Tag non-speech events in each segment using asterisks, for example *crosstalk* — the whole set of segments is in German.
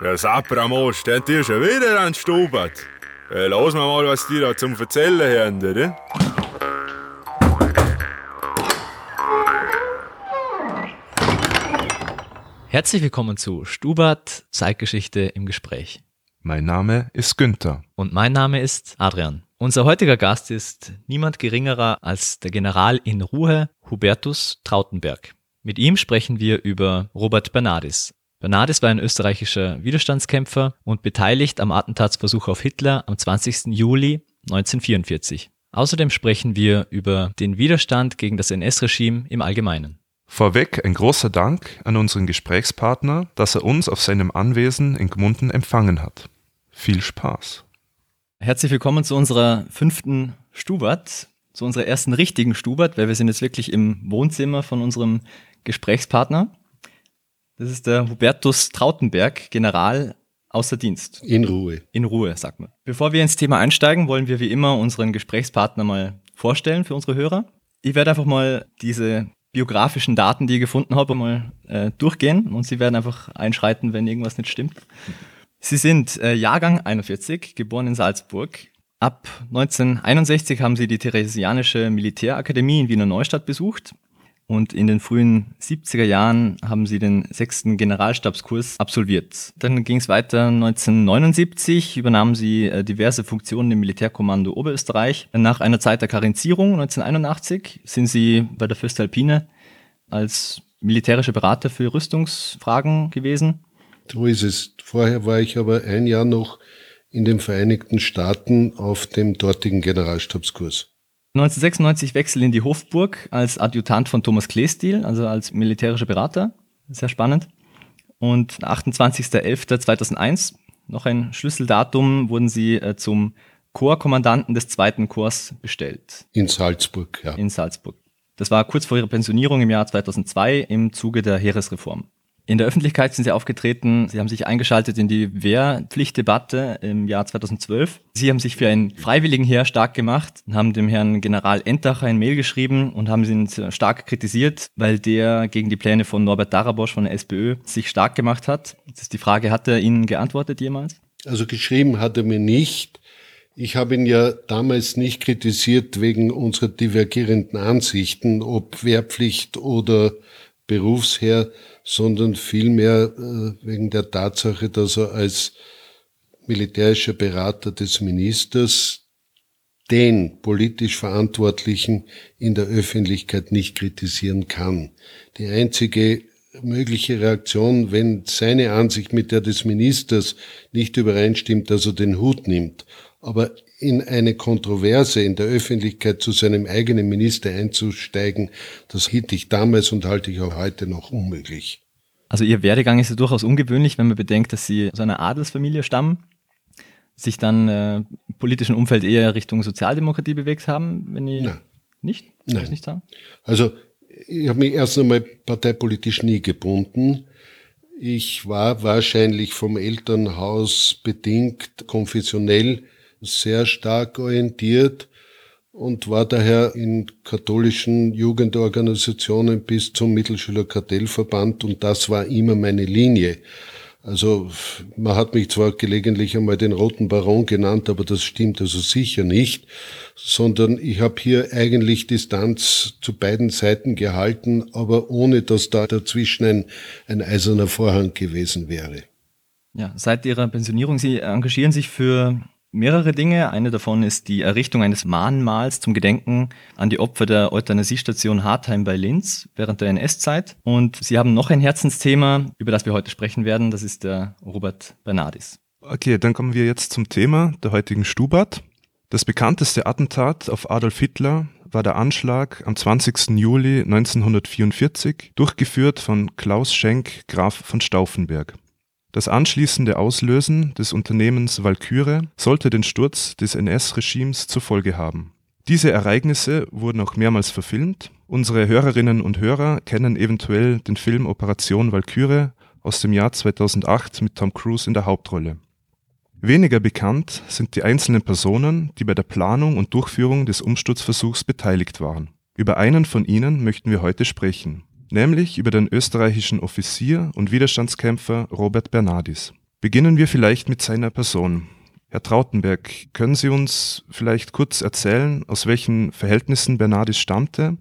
Der Sapramos steht dir schon wieder an Stubert. Äh, lass mal mal, was die da zum Erzählen haben, oder? Herzlich willkommen zu Stubert Zeitgeschichte im Gespräch. Mein Name ist Günther. Und mein Name ist Adrian. Unser heutiger Gast ist niemand geringerer als der General in Ruhe Hubertus Trautenberg. Mit ihm sprechen wir über Robert Bernardis. Bernardis war ein österreichischer Widerstandskämpfer und beteiligt am Attentatsversuch auf Hitler am 20. Juli 1944. Außerdem sprechen wir über den Widerstand gegen das NS-Regime im Allgemeinen. Vorweg ein großer Dank an unseren Gesprächspartner, dass er uns auf seinem Anwesen in Gmunden empfangen hat. Viel Spaß. Herzlich willkommen zu unserer fünften Stubert, zu unserer ersten richtigen Stubert, weil wir sind jetzt wirklich im Wohnzimmer von unserem Gesprächspartner. Das ist der Hubertus Trautenberg, General außer Dienst. In Ruhe. In Ruhe, sagt man. Bevor wir ins Thema einsteigen, wollen wir wie immer unseren Gesprächspartner mal vorstellen für unsere Hörer. Ich werde einfach mal diese biografischen Daten, die ich gefunden habe, mal äh, durchgehen und Sie werden einfach einschreiten, wenn irgendwas nicht stimmt. Sie sind äh, Jahrgang 41, geboren in Salzburg. Ab 1961 haben Sie die Theresianische Militärakademie in Wiener Neustadt besucht und in den frühen 70er Jahren haben sie den sechsten Generalstabskurs absolviert. Dann ging es weiter 1979, übernahmen sie äh, diverse Funktionen im Militärkommando Oberösterreich. Nach einer Zeit der Karenzierung 1981 sind sie bei der Fürstalpine als militärische Berater für Rüstungsfragen gewesen. So ist es. Vorher war ich aber ein Jahr noch in den Vereinigten Staaten auf dem dortigen Generalstabskurs. 1996 wechselt in die Hofburg als Adjutant von Thomas Kleestil, also als militärischer Berater. Sehr spannend. Und 28.11.2001, noch ein Schlüsseldatum, wurden sie äh, zum Chorkommandanten des zweiten Chors bestellt. In Salzburg, ja. In Salzburg. Das war kurz vor ihrer Pensionierung im Jahr 2002 im Zuge der Heeresreform. In der Öffentlichkeit sind sie aufgetreten. Sie haben sich eingeschaltet in die Wehrpflichtdebatte im Jahr 2012. Sie haben sich für ein Freiwilligenheer stark gemacht und haben dem Herrn General Entacher ein Mail geschrieben und haben ihn stark kritisiert, weil der gegen die Pläne von Norbert Darabosch von der SPÖ sich stark gemacht hat. Das ist die Frage, hat er Ihnen geantwortet jemals? Also geschrieben hat er mir nicht. Ich habe ihn ja damals nicht kritisiert wegen unserer divergierenden Ansichten, ob Wehrpflicht oder Berufsheer, sondern vielmehr äh, wegen der Tatsache, dass er als militärischer Berater des Ministers den politisch Verantwortlichen in der Öffentlichkeit nicht kritisieren kann. Die einzige mögliche Reaktion, wenn seine Ansicht mit der des Ministers nicht übereinstimmt, dass er den Hut nimmt. Aber in eine Kontroverse in der Öffentlichkeit zu seinem eigenen Minister einzusteigen, das hielt ich damals und halte ich auch heute noch unmöglich. Also Ihr Werdegang ist ja durchaus ungewöhnlich, wenn man bedenkt, dass Sie aus einer Adelsfamilie stammen, sich dann äh, im politischen Umfeld eher Richtung Sozialdemokratie bewegt haben, wenn ich Nein. nicht? Nein. nicht sagen? Also ich habe mich erst einmal parteipolitisch nie gebunden. Ich war wahrscheinlich vom Elternhaus bedingt konfessionell sehr stark orientiert und war daher in katholischen Jugendorganisationen bis zum Mittelschülerkartellverband und das war immer meine Linie. Also man hat mich zwar gelegentlich einmal den Roten Baron genannt, aber das stimmt also sicher nicht, sondern ich habe hier eigentlich Distanz zu beiden Seiten gehalten, aber ohne dass da dazwischen ein, ein eiserner Vorhang gewesen wäre. Ja, seit Ihrer Pensionierung, Sie engagieren sich für mehrere Dinge. Eine davon ist die Errichtung eines Mahnmals zum Gedenken an die Opfer der Euthanasiestation Hartheim bei Linz während der NS-Zeit. Und Sie haben noch ein Herzensthema, über das wir heute sprechen werden. Das ist der Robert Bernardis. Okay, dann kommen wir jetzt zum Thema der heutigen Stubert. Das bekannteste Attentat auf Adolf Hitler war der Anschlag am 20. Juli 1944, durchgeführt von Klaus Schenk, Graf von Stauffenberg. Das anschließende Auslösen des Unternehmens Walküre sollte den Sturz des NS-Regimes zur Folge haben. Diese Ereignisse wurden auch mehrmals verfilmt. Unsere Hörerinnen und Hörer kennen eventuell den Film Operation Walküre aus dem Jahr 2008 mit Tom Cruise in der Hauptrolle. Weniger bekannt sind die einzelnen Personen, die bei der Planung und Durchführung des Umsturzversuchs beteiligt waren. Über einen von ihnen möchten wir heute sprechen nämlich über den österreichischen Offizier und Widerstandskämpfer Robert Bernardis. Beginnen wir vielleicht mit seiner Person. Herr Trautenberg, können Sie uns vielleicht kurz erzählen, aus welchen Verhältnissen Bernardis stammte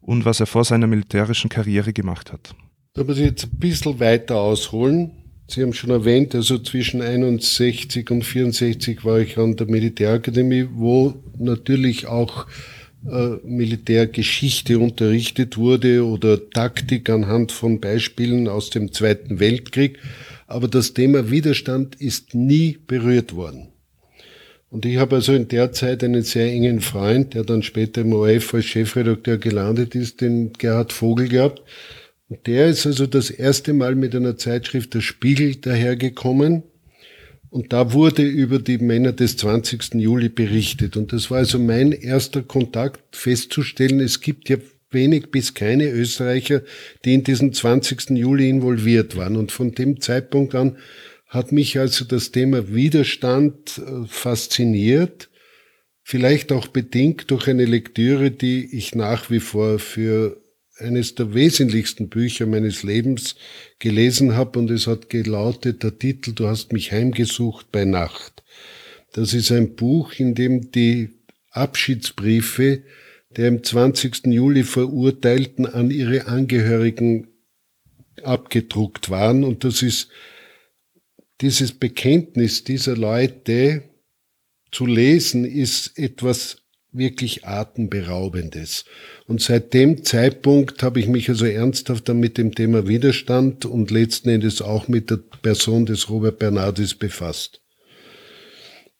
und was er vor seiner militärischen Karriere gemacht hat? Da muss ich jetzt ein bisschen weiter ausholen. Sie haben schon erwähnt, also zwischen 61 und 64 war ich an der Militärakademie, wo natürlich auch Militärgeschichte unterrichtet wurde oder Taktik anhand von Beispielen aus dem Zweiten Weltkrieg. Aber das Thema Widerstand ist nie berührt worden. Und ich habe also in der Zeit einen sehr engen Freund, der dann später im ORF als Chefredakteur gelandet ist, den Gerhard Vogel gehabt, und der ist also das erste Mal mit einer Zeitschrift Der Spiegel dahergekommen. Und da wurde über die Männer des 20. Juli berichtet. Und das war also mein erster Kontakt festzustellen, es gibt ja wenig bis keine Österreicher, die in diesen 20. Juli involviert waren. Und von dem Zeitpunkt an hat mich also das Thema Widerstand äh, fasziniert. Vielleicht auch bedingt durch eine Lektüre, die ich nach wie vor für eines der wesentlichsten Bücher meines Lebens gelesen habe und es hat gelautet, der Titel Du hast mich heimgesucht bei Nacht. Das ist ein Buch, in dem die Abschiedsbriefe der im 20. Juli Verurteilten an ihre Angehörigen abgedruckt waren und das ist dieses Bekenntnis dieser Leute zu lesen ist etwas wirklich Atemberaubendes. Und seit dem Zeitpunkt habe ich mich also ernsthaft dann mit dem Thema Widerstand und letzten Endes auch mit der Person des Robert Bernardis befasst.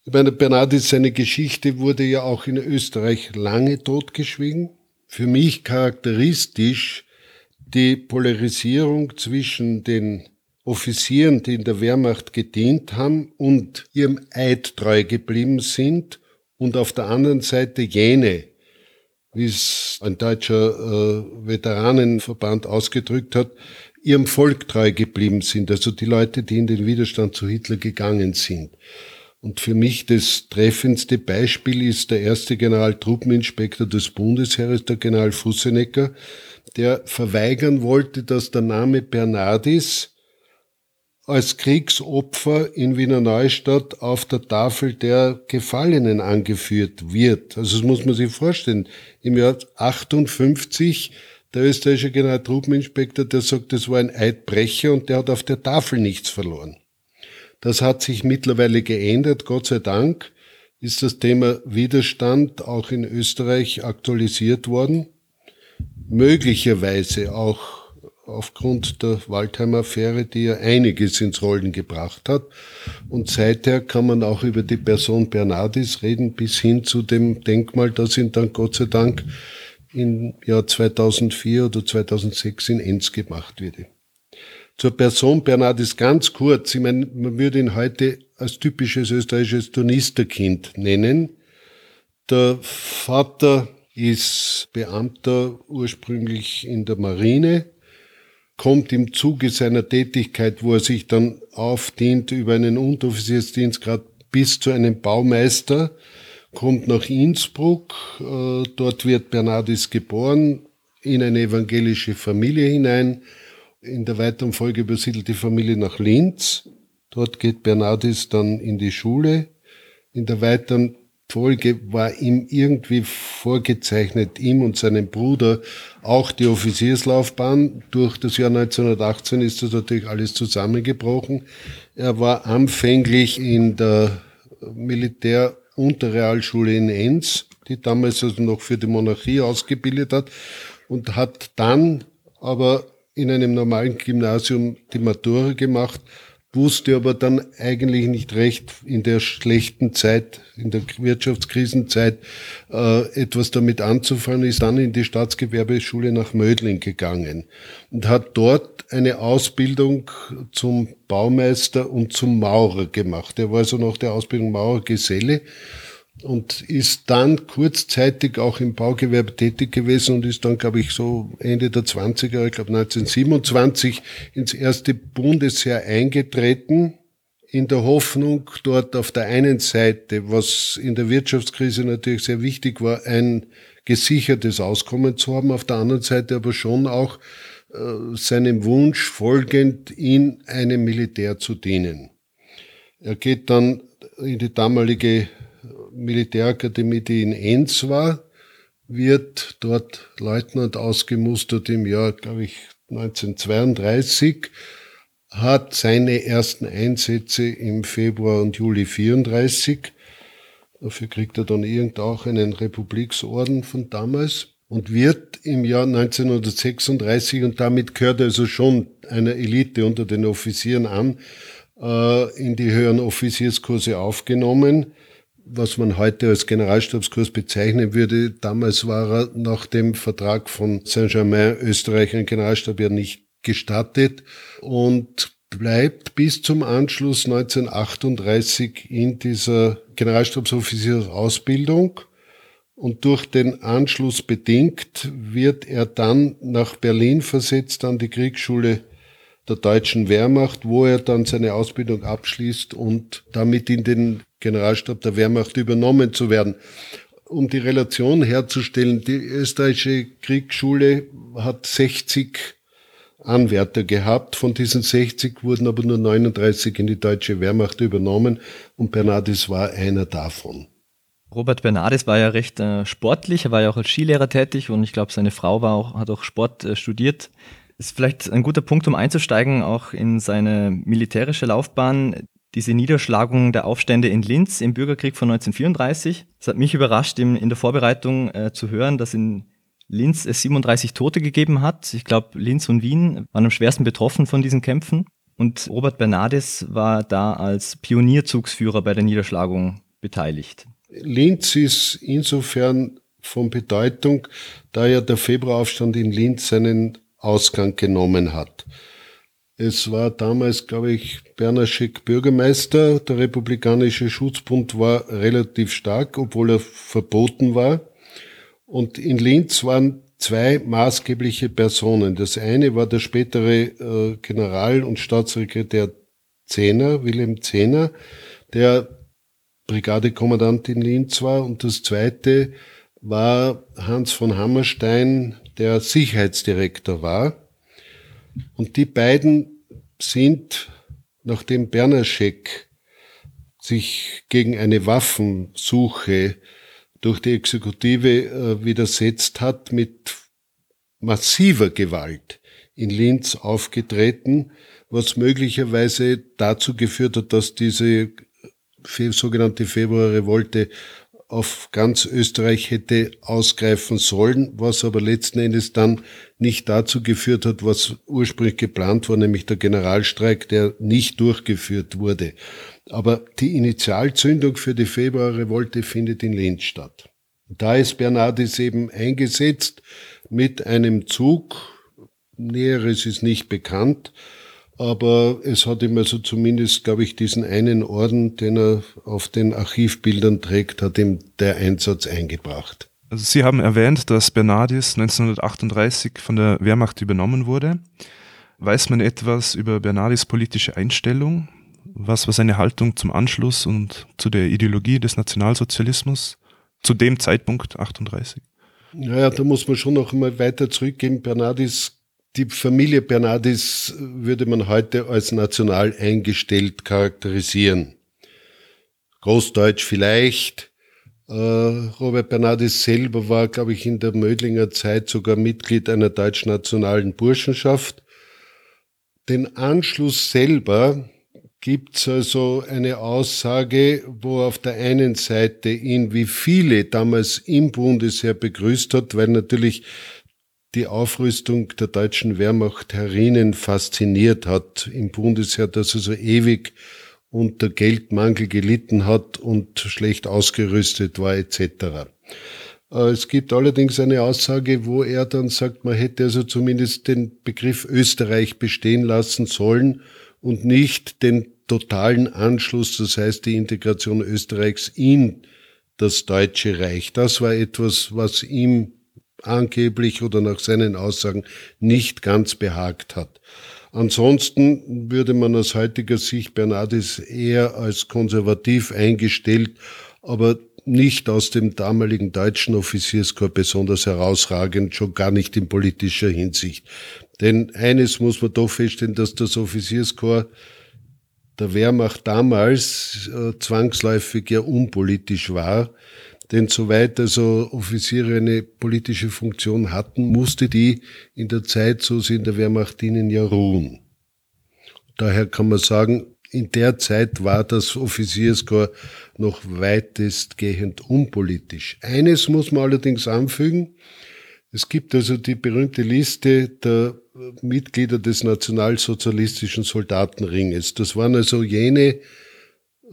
Ich meine, Bernardis, seine Geschichte wurde ja auch in Österreich lange totgeschwiegen. Für mich charakteristisch die Polarisierung zwischen den Offizieren, die in der Wehrmacht gedient haben und ihrem Eid treu geblieben sind und auf der anderen Seite jene, wie es ein deutscher äh, Veteranenverband ausgedrückt hat, ihrem Volk treu geblieben sind, also die Leute, die in den Widerstand zu Hitler gegangen sind. Und für mich das treffendste Beispiel ist der erste Generaltruppeninspektor des Bundesheeres, der General Fussenecker, der verweigern wollte, dass der Name Bernardis als Kriegsopfer in Wiener Neustadt auf der Tafel der Gefallenen angeführt wird. Also das muss man sich vorstellen. Im Jahr 58 der österreichische Generaltruppeninspektor, der sagt, das war ein Eidbrecher und der hat auf der Tafel nichts verloren. Das hat sich mittlerweile geändert, Gott sei Dank ist das Thema Widerstand auch in Österreich aktualisiert worden. Möglicherweise auch aufgrund der Waldheim-Affäre, die ja einiges ins Rollen gebracht hat. Und seither kann man auch über die Person Bernardis reden, bis hin zu dem Denkmal, das ihn dann Gott sei Dank im Jahr 2004 oder 2006 in Enz gemacht wurde. Zur Person Bernardis ganz kurz. Ich meine, man würde ihn heute als typisches österreichisches Turnisterkind nennen. Der Vater ist Beamter ursprünglich in der Marine, kommt im Zuge seiner Tätigkeit, wo er sich dann aufdient über einen Unteroffiziersdienstgrad bis zu einem Baumeister, kommt nach Innsbruck, äh, dort wird Bernardis geboren, in eine evangelische Familie hinein. In der weiteren Folge übersiedelt die Familie nach Linz. Dort geht Bernardis dann in die Schule. In der weiteren Folge war ihm irgendwie vorgezeichnet, ihm und seinem Bruder auch die Offizierslaufbahn. Durch das Jahr 1918 ist das natürlich alles zusammengebrochen. Er war anfänglich in der Militärunterrealschule in Enns, die damals also noch für die Monarchie ausgebildet hat und hat dann aber in einem normalen Gymnasium die Matura gemacht wusste aber dann eigentlich nicht recht in der schlechten Zeit, in der Wirtschaftskrisenzeit, äh, etwas damit anzufangen, ist dann in die Staatsgewerbeschule nach Mödling gegangen und hat dort eine Ausbildung zum Baumeister und zum Maurer gemacht. Er war also nach der Ausbildung Maurergeselle und ist dann kurzzeitig auch im Baugewerbe tätig gewesen und ist dann, glaube ich, so Ende der 20er, ich glaube 1927 ins erste Bundesheer eingetreten, in der Hoffnung, dort auf der einen Seite, was in der Wirtschaftskrise natürlich sehr wichtig war, ein gesichertes Auskommen zu haben, auf der anderen Seite aber schon auch äh, seinem Wunsch folgend in einem Militär zu dienen. Er geht dann in die damalige Militärakademie, die in Enns war, wird dort Leutnant ausgemustert im Jahr, glaube ich, 1932, hat seine ersten Einsätze im Februar und Juli 34. Dafür kriegt er dann irgend auch einen Republiksorden von damals und wird im Jahr 1936, und damit gehört also schon einer Elite unter den Offizieren an, äh, in die höheren Offizierskurse aufgenommen, was man heute als Generalstabskurs bezeichnen würde. Damals war er nach dem Vertrag von Saint-Germain Österreich ein Generalstab ja nicht gestattet und bleibt bis zum Anschluss 1938 in dieser Generalstabsoffiziersausbildung und durch den Anschluss bedingt wird er dann nach Berlin versetzt an die Kriegsschule der deutschen Wehrmacht, wo er dann seine Ausbildung abschließt und damit in den Generalstab der Wehrmacht übernommen zu werden. Um die Relation herzustellen, die österreichische Kriegsschule hat 60 Anwärter gehabt. Von diesen 60 wurden aber nur 39 in die deutsche Wehrmacht übernommen und Bernardis war einer davon. Robert Bernardis war ja recht äh, sportlich, er war ja auch als Skilehrer tätig und ich glaube, seine Frau war auch, hat auch Sport äh, studiert. Ist vielleicht ein guter Punkt, um einzusteigen, auch in seine militärische Laufbahn. Diese Niederschlagung der Aufstände in Linz im Bürgerkrieg von 1934. Es hat mich überrascht, in, in der Vorbereitung äh, zu hören, dass in Linz es 37 Tote gegeben hat. Ich glaube, Linz und Wien waren am schwersten betroffen von diesen Kämpfen. Und Robert Bernardis war da als Pionierzugsführer bei der Niederschlagung beteiligt. Linz ist insofern von Bedeutung, da ja der Februaraufstand in Linz seinen Ausgang genommen hat. Es war damals, glaube ich, Bernaschek Bürgermeister. Der Republikanische Schutzbund war relativ stark, obwohl er verboten war. Und in Linz waren zwei maßgebliche Personen. Das eine war der spätere äh, General und Staatssekretär Zehner, Wilhelm Zehner, der Brigadekommandant in Linz war. Und das zweite war Hans von Hammerstein, der Sicherheitsdirektor war. Und die beiden sind, nachdem Bernaschek sich gegen eine Waffensuche durch die Exekutive äh, widersetzt hat, mit massiver Gewalt in Linz aufgetreten, was möglicherweise dazu geführt hat, dass diese sogenannte Februarrevolte auf ganz Österreich hätte ausgreifen sollen, was aber letzten Endes dann nicht dazu geführt hat, was ursprünglich geplant war, nämlich der Generalstreik, der nicht durchgeführt wurde. Aber die Initialzündung für die Februarrevolte findet in Linz statt. Da ist Bernardis eben eingesetzt mit einem Zug, Näheres ist nicht bekannt, aber es hat ihm also zumindest, glaube ich, diesen einen Orden, den er auf den Archivbildern trägt, hat ihm der Einsatz eingebracht. Also Sie haben erwähnt, dass Bernardis 1938 von der Wehrmacht übernommen wurde. Weiß man etwas über Bernardis politische Einstellung? Was war seine Haltung zum Anschluss und zu der Ideologie des Nationalsozialismus zu dem Zeitpunkt 38? Naja, da muss man schon noch einmal weiter zurückgehen. Bernardis die Familie Bernardis würde man heute als national eingestellt charakterisieren. Großdeutsch vielleicht. Äh, Robert Bernardis selber war, glaube ich, in der Mödlinger Zeit sogar Mitglied einer deutsch-nationalen Burschenschaft. Den Anschluss selber gibt's also eine Aussage, wo auf der einen Seite ihn wie viele damals im Bundesheer begrüßt hat, weil natürlich die Aufrüstung der deutschen Wehrmacht herinnen fasziniert hat im Bundesheer, dass er so ewig unter Geldmangel gelitten hat und schlecht ausgerüstet war etc. Äh, es gibt allerdings eine Aussage, wo er dann sagt, man hätte also zumindest den Begriff Österreich bestehen lassen sollen und nicht den totalen Anschluss, das heißt die Integration Österreichs in das Deutsche Reich. Das war etwas, was ihm angeblich oder nach seinen Aussagen nicht ganz behagt hat. Ansonsten würde man aus heutiger Sicht Bernardis eher als konservativ eingestellt, aber nicht aus dem damaligen deutschen Offizierskorps besonders herausragend, schon gar nicht in politischer Hinsicht. Denn eines muss man doch feststellen, dass das Offizierskorps der Wehrmacht damals äh, zwangsläufig ja unpolitisch war. Denn soweit also Offiziere eine politische Funktion hatten, musste die in der Zeit, so sie in der Wehrmacht dienen, ja ruhen. Daher kann man sagen, in der Zeit war das Offizierskorps noch weitestgehend unpolitisch. Eines muss man allerdings anfügen. Es gibt also die berühmte Liste der Mitglieder des nationalsozialistischen Soldatenringes. Das waren also jene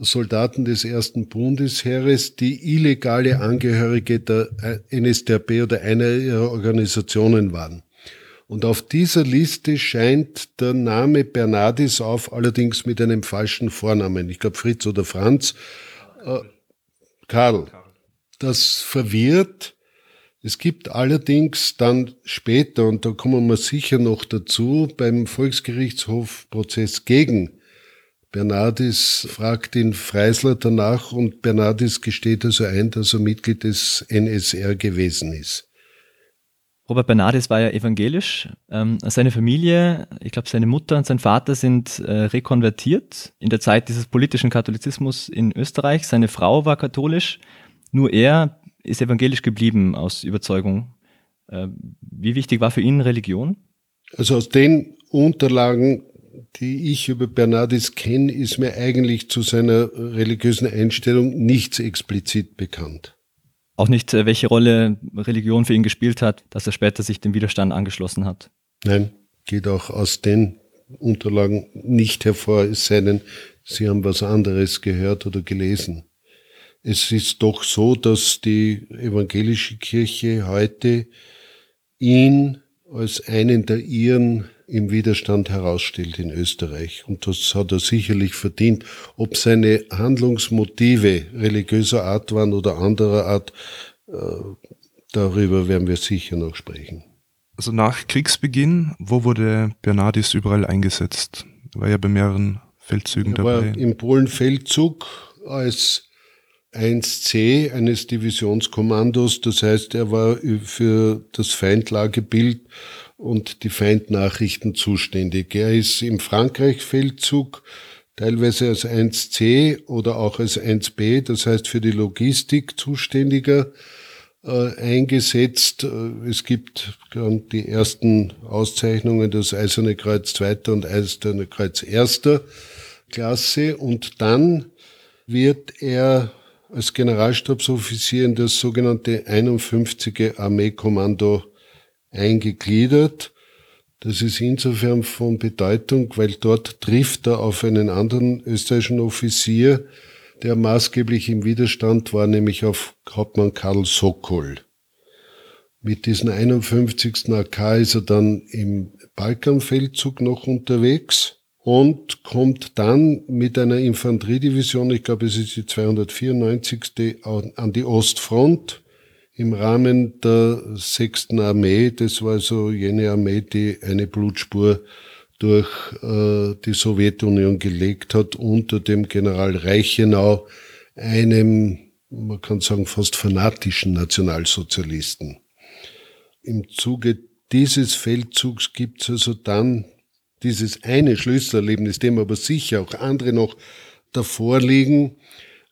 Soldaten des ersten Bundesheeres, die illegale Angehörige der NSDAP oder einer ihrer Organisationen waren. Und auf dieser Liste scheint der Name Bernardis auf, allerdings mit einem falschen Vornamen. Ich glaube Fritz oder Franz. Äh, Karl. Das verwirrt. Es gibt allerdings dann später, und da kommen wir sicher noch dazu, beim Volksgerichtshofprozess gegen Bernardis fragt ihn Freisler danach und Bernardis gesteht also ein, dass er Mitglied des NSR gewesen ist. Robert Bernardis war ja evangelisch. Ähm, seine Familie, ich glaube seine Mutter und sein Vater sind äh, rekonvertiert in der Zeit dieses politischen Katholizismus in Österreich. Seine Frau war katholisch, nur er ist evangelisch geblieben aus Überzeugung. Äh, wie wichtig war für ihn Religion? Also aus den Unterlagen, die ich über Bernardis kenne, ist mir eigentlich zu seiner religiösen Einstellung nichts explizit bekannt. Auch nicht, äh, welche Rolle Religion für ihn gespielt hat, dass er später sich dem Widerstand angeschlossen hat. Nein, geht auch aus den Unterlagen nicht hervor, es sei denn, Sie haben was anderes gehört oder gelesen. Es ist doch so, dass die evangelische Kirche heute ihn als einen der ihren im Widerstand herausstellt in Österreich. Und das hat er sicherlich verdient. Ob seine Handlungsmotive religiöser Art waren oder anderer Art, äh, darüber werden wir sicher noch sprechen. Also nach Kriegsbeginn, wo wurde Bernardis überall eingesetzt? Er war ja bei mehreren Feldzügen er dabei. War Im Polenfeldzug als 1C eines Divisionskommandos. Das heißt, er war für das Feindlagebild und die Feindnachrichten zuständig. Er ist im Frankreich-Feldzug teilweise als 1C oder auch als 1B, das heißt für die Logistik zuständiger, äh, eingesetzt. Äh, es gibt die ersten Auszeichnungen, das Eiserne Kreuz zweiter und Eiserne Kreuz erster Klasse und dann wird er als Generalstabsoffizier in das sogenannte 51. Armeekommando eingegliedert. Das ist insofern von Bedeutung, weil dort trifft er auf einen anderen österreichischen Offizier, der maßgeblich im Widerstand war, nämlich auf Hauptmann Karl Sokol. Mit diesem 51. AK ist er dann im Balkanfeldzug noch unterwegs und kommt dann mit einer Infanteriedivision, ich glaube es ist die 294. an die Ostfront im Rahmen der sechsten Armee. Das war so jene Armee, die eine Blutspur durch äh, die Sowjetunion gelegt hat unter dem General Reichenau, einem, man kann sagen, fast fanatischen Nationalsozialisten. Im Zuge dieses Feldzugs gibt es also dann dieses eine Schlüsselerlebnis, dem aber sicher auch andere noch davor liegen,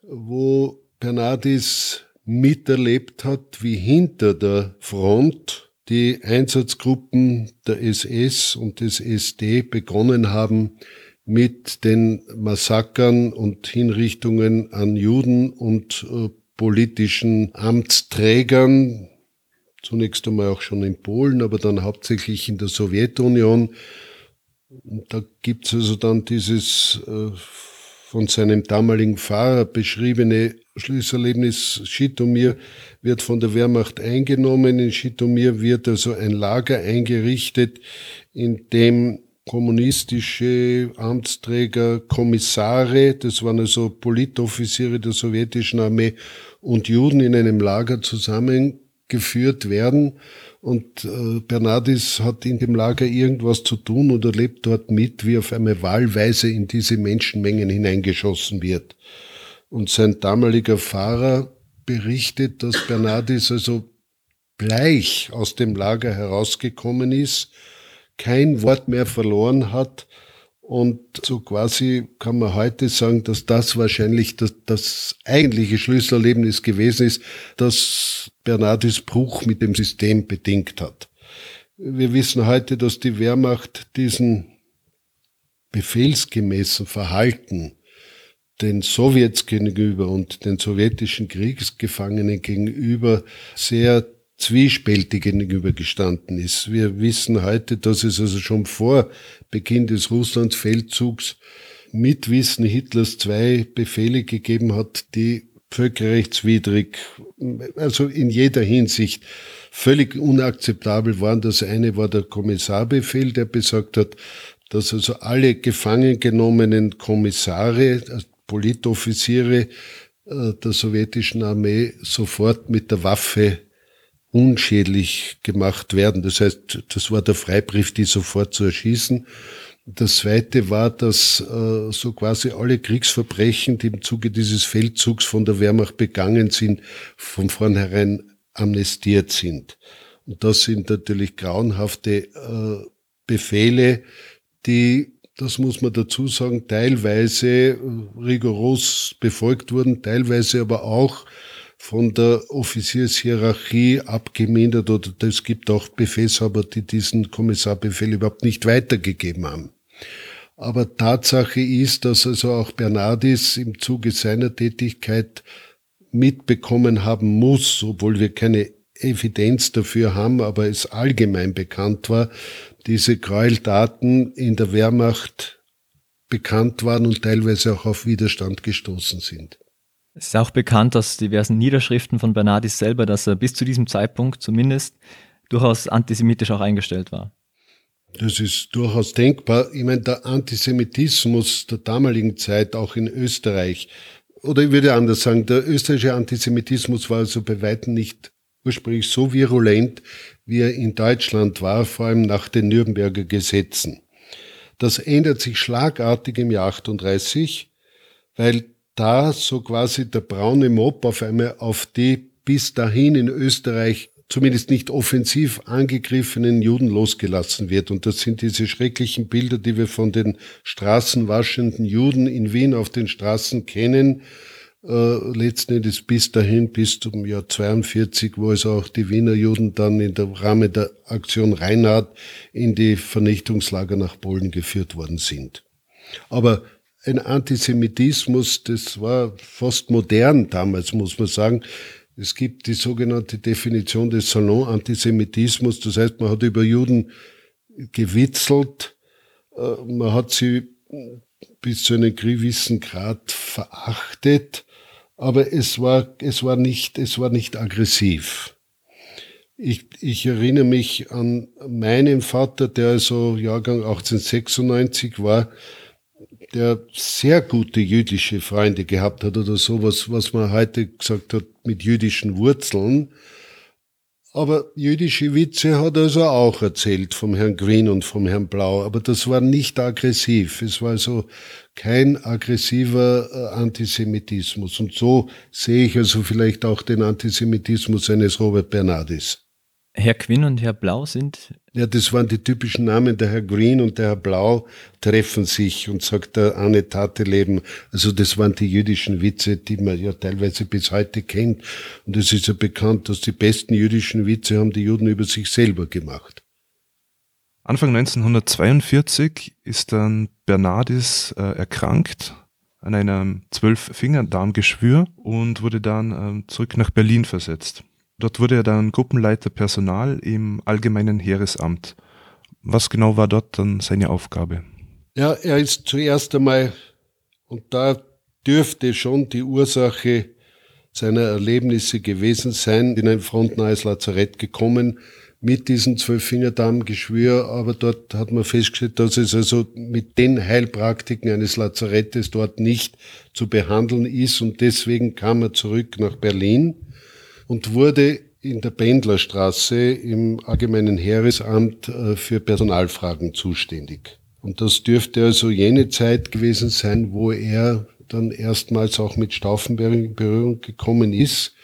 wo Bernardis miterlebt hat, wie hinter der Front die Einsatzgruppen der SS und des SD begonnen haben, mit den Massakern und Hinrichtungen an Juden und äh, politischen Amtsträgern, zunächst einmal auch schon in Polen, aber dann hauptsächlich in der Sowjetunion, und da gibt's also dann dieses äh, von seinem damaligen Fahrer beschriebene Schlüsselerlebnis Schitomir wird von der Wehrmacht eingenommen. In Schitomir wird also ein Lager eingerichtet, in dem kommunistische Amtsträger, Kommissare, das waren also Politoffiziere der sowjetischen Armee und Juden in einem Lager zusammengeführt werden und äh, Bernardis hat in dem Lager irgendwas zu tun oder lebt dort mit, wie auf einmal wahlweise in diese Menschenmengen hineingeschossen wird. Und sein damaliger Fahrer berichtet, dass Bernardis also bleich aus dem Lager herausgekommen ist, kein Wort mehr verloren hat Und so quasi kann man heute sagen, dass das wahrscheinlich das, das eigentliche Schlüsselerlebnis gewesen ist, dass Bernardis Bruch mit dem System bedingt hat. Wir wissen heute, dass die Wehrmacht diesen befehlsgemäßen Verhalten den Sowjets gegenüber und den sowjetischen Kriegsgefangenen gegenüber sehr zwiespältig gegenübergestanden ist. Wir wissen heute, dass es also schon vor Beginn des Russlandsfeldzugs mit Wissen Hitlers zwei Befehle gegeben hat, die völkerrechtswidrig, also in jeder Hinsicht völlig unakzeptabel waren. Das eine war der Kommissarbefehl, der besagt hat, dass also alle gefangen genommenen Kommissare, also Politoffiziere äh, der sowjetischen Armee sofort mit der Waffe unschädlich gemacht werden. Das heißt, das war der Freibrief, die sofort zu erschießen. Das zweite war, dass äh, so quasi alle Kriegsverbrechen, die im Zuge dieses Feldzugs von der Wehrmacht begangen sind, von vornherein amnestiert sind. Und das sind natürlich grauenhafte äh, Befehle, die, das muss man dazu sagen, teilweise äh, rigoros befolgt wurden, teilweise aber auch von der Offiziershierarchie abgemindert oder es gibt auch Befehlshaber, die diesen Kommissarbefehl überhaupt nicht weitergegeben haben. Aber Tatsache ist, dass also auch Bernardis im Zuge seiner Tätigkeit mitbekommen haben muss, obwohl wir keine Evidenz dafür haben, aber es allgemein bekannt war, diese Gräueltaten in der Wehrmacht bekannt waren und teilweise auch auf Widerstand gestoßen sind. Es ist auch bekannt aus diversen Niederschriften von Bernardis selber, dass er bis zu diesem Zeitpunkt zumindest durchaus antisemitisch auch eingestellt war. Das ist durchaus denkbar. Ich meine, der Antisemitismus der damaligen Zeit, auch in Österreich, oder ich würde anders sagen, der österreichische Antisemitismus war also bei weitem nicht ursprünglich so virulent, wie er in Deutschland war, vor allem nach den Nürnberger Gesetzen. Das ändert sich schlagartig im Jahr 38, weil da so quasi der braune Mob auf einmal auf die bis dahin in Österreich zumindest nicht offensiv angegriffenen Juden losgelassen wird. Und das sind diese schrecklichen Bilder, die wir von den straßenwaschenden Juden in Wien auf den Straßen kennen. Äh, letzten Endes bis dahin, bis zum Jahr 42, wo es auch die Wiener Juden dann in der Rahmen der Aktion Reinhard in die Vernichtungslager nach Polen geführt worden sind. Aber ein Antisemitismus, das war fast modern damals, muss man sagen. Es gibt die sogenannte Definition des Salon-Antisemitismus, das heißt, man hat über Juden gewitzelt, äh, man hat sie bis zu einem gewissen Grad verachtet, aber es war, es war nicht, es war nicht aggressiv. Ich, ich erinnere mich an meinen Vater, der also Jahrgang 1896 war, der sehr gute jüdische Freunde gehabt hat oder sowas, was man heute gesagt hat, mit jüdischen Wurzeln. Aber jüdische Witze hat er also auch erzählt vom Herrn Green und vom Herrn Blau. Aber das war nicht aggressiv. Es war also kein aggressiver äh, Antisemitismus. Und so sehe ich also vielleicht auch den Antisemitismus eines Robert Bernardis. Herr Quinn und Herr Blau sind? Ja, das waren die typischen Namen. Der Herr Green und der Herr Blau treffen sich und sagt der Anne Tate leben. Also das waren die jüdischen Witze, die man ja teilweise bis heute kennt. Und es ist ja bekannt, dass die besten jüdischen Witze haben die Juden über sich selber gemacht. Anfang 1942 ist dann Bernardis äh, erkrankt an einem Zwölf-Finger-Darmgeschwür und wurde dann äh, zurück nach Berlin versetzt. Dort wurde er dann Gruppenleiter Personal im Allgemeinen Heeresamt. Was genau war dort dann seine Aufgabe? Ja, er ist zuerst einmal, und da dürfte schon die Ursache seiner Erlebnisse gewesen sein, in ein frontnahes Lazarett gekommen mit diesem Zwölffingerdarmgeschwür, aber dort hat man festgestellt, dass es also mit den Heilpraktiken eines Lazarettes dort nicht zu behandeln ist und deswegen kam er zurück nach Berlin und wurde in der Pendlerstraße im Allgemeinen Heeresamt äh, für Personalfragen zuständig. Und das dürfte also jene Zeit gewesen sein, wo er dann erstmals auch mit Stauffenberg in Berührung gekommen ist.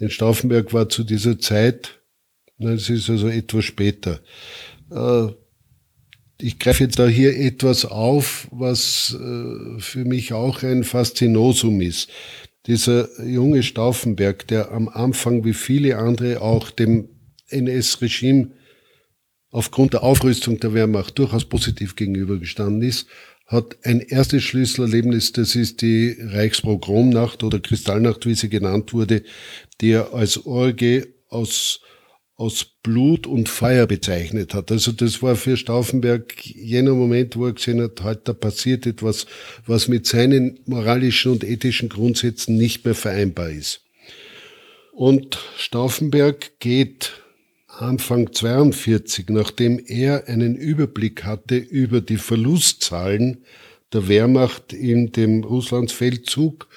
Denn Stauffenberg war zu dieser Zeit, es ist also etwas später, äh, Ich greife jetzt da hier etwas auf, was äh, für mich auch ein Faszinosum ist. Dieser junge Stauffenberg, der am Anfang wie viele andere auch dem NS-Regime aufgrund der Aufrüstung der Wehrmacht durchaus positiv gegenübergestanden ist, hat ein erstes Schlüsselerlebnis, das ist die Reichspogromnacht oder Kristallnacht, wie sie genannt wurde, die er als Orgie aus, aus Blut und Feuer bezeichnet hat. Also das war für Stauffenberg jener Moment, wo er gesehen hat, heute da passiert etwas, was mit seinen moralischen und ethischen Grundsätzen nicht mehr vereinbar ist. Und Stauffenberg geht Anfang 42, nachdem er einen Überblick hatte über die Verlustzahlen der Wehrmacht in dem Russlandsfeldzug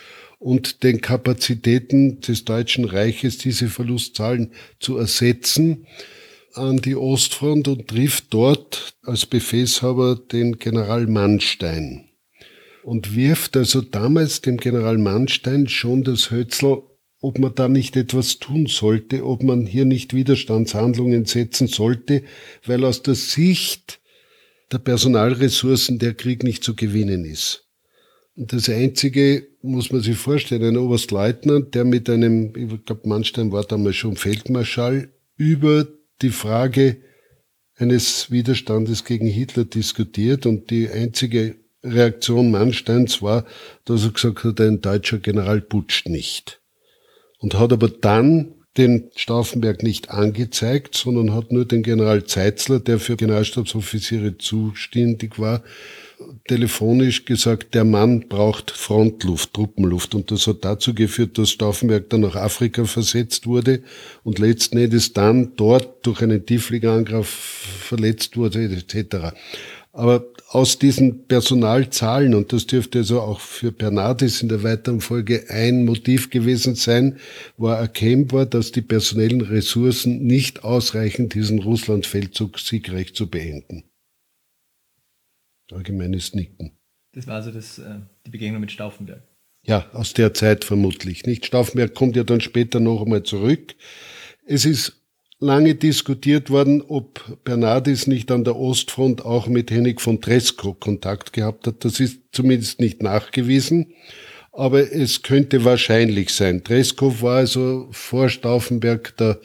und den Kapazitäten des Deutschen Reiches, diese Verlustzahlen zu ersetzen, an die Ostfront und trifft dort als Befehlshaber den General Mannstein und wirft also damals dem General Mannstein schon das Hötzel ob man da nicht etwas tun sollte, ob man hier nicht Widerstandshandlungen setzen sollte, weil aus der Sicht der Personalressourcen der Krieg nicht zu gewinnen ist. Das Einzige, muss man sich vorstellen, ein Oberstleutnant, der mit einem, ich glaube, Mannstein war damals schon Feldmarschall, über die Frage eines Widerstandes gegen Hitler diskutiert. Und die einzige Reaktion Mannsteins war, dass er gesagt hat, ein deutscher General putscht nicht. Und hat aber dann den Stauffenberg nicht angezeigt, sondern hat nur den General Zeitzler, der für Generalstabsoffiziere zuständig war, telefonisch gesagt, der Mann braucht Frontluft, Truppenluft. Und das hat dazu geführt, dass Stauffenberg dann nach Afrika versetzt wurde und letzten Endes dann dort durch einen Tieffliegerangriff verletzt wurde, etc. Aber aus diesen Personalzahlen, und das dürfte also auch für Bernardis in der weiteren Folge ein Motiv gewesen sein, war erkennbar, dass die personellen Ressourcen nicht ausreichen, diesen Russlandfeldzug siegreich zu beenden. Allgemeines Nicken. Das war also das, äh, die Begegnung mit Stauffenberg. Ja, aus der Zeit vermutlich. Nicht Stauffenberg kommt ja dann später noch einmal zurück. Es ist lange diskutiert worden, ob Bernardis nicht an der Ostfront auch mit Hennig von Tresco Kontakt gehabt hat. Das ist zumindest nicht nachgewiesen, aber es könnte wahrscheinlich sein. Tresco war also vor Stauffenberg der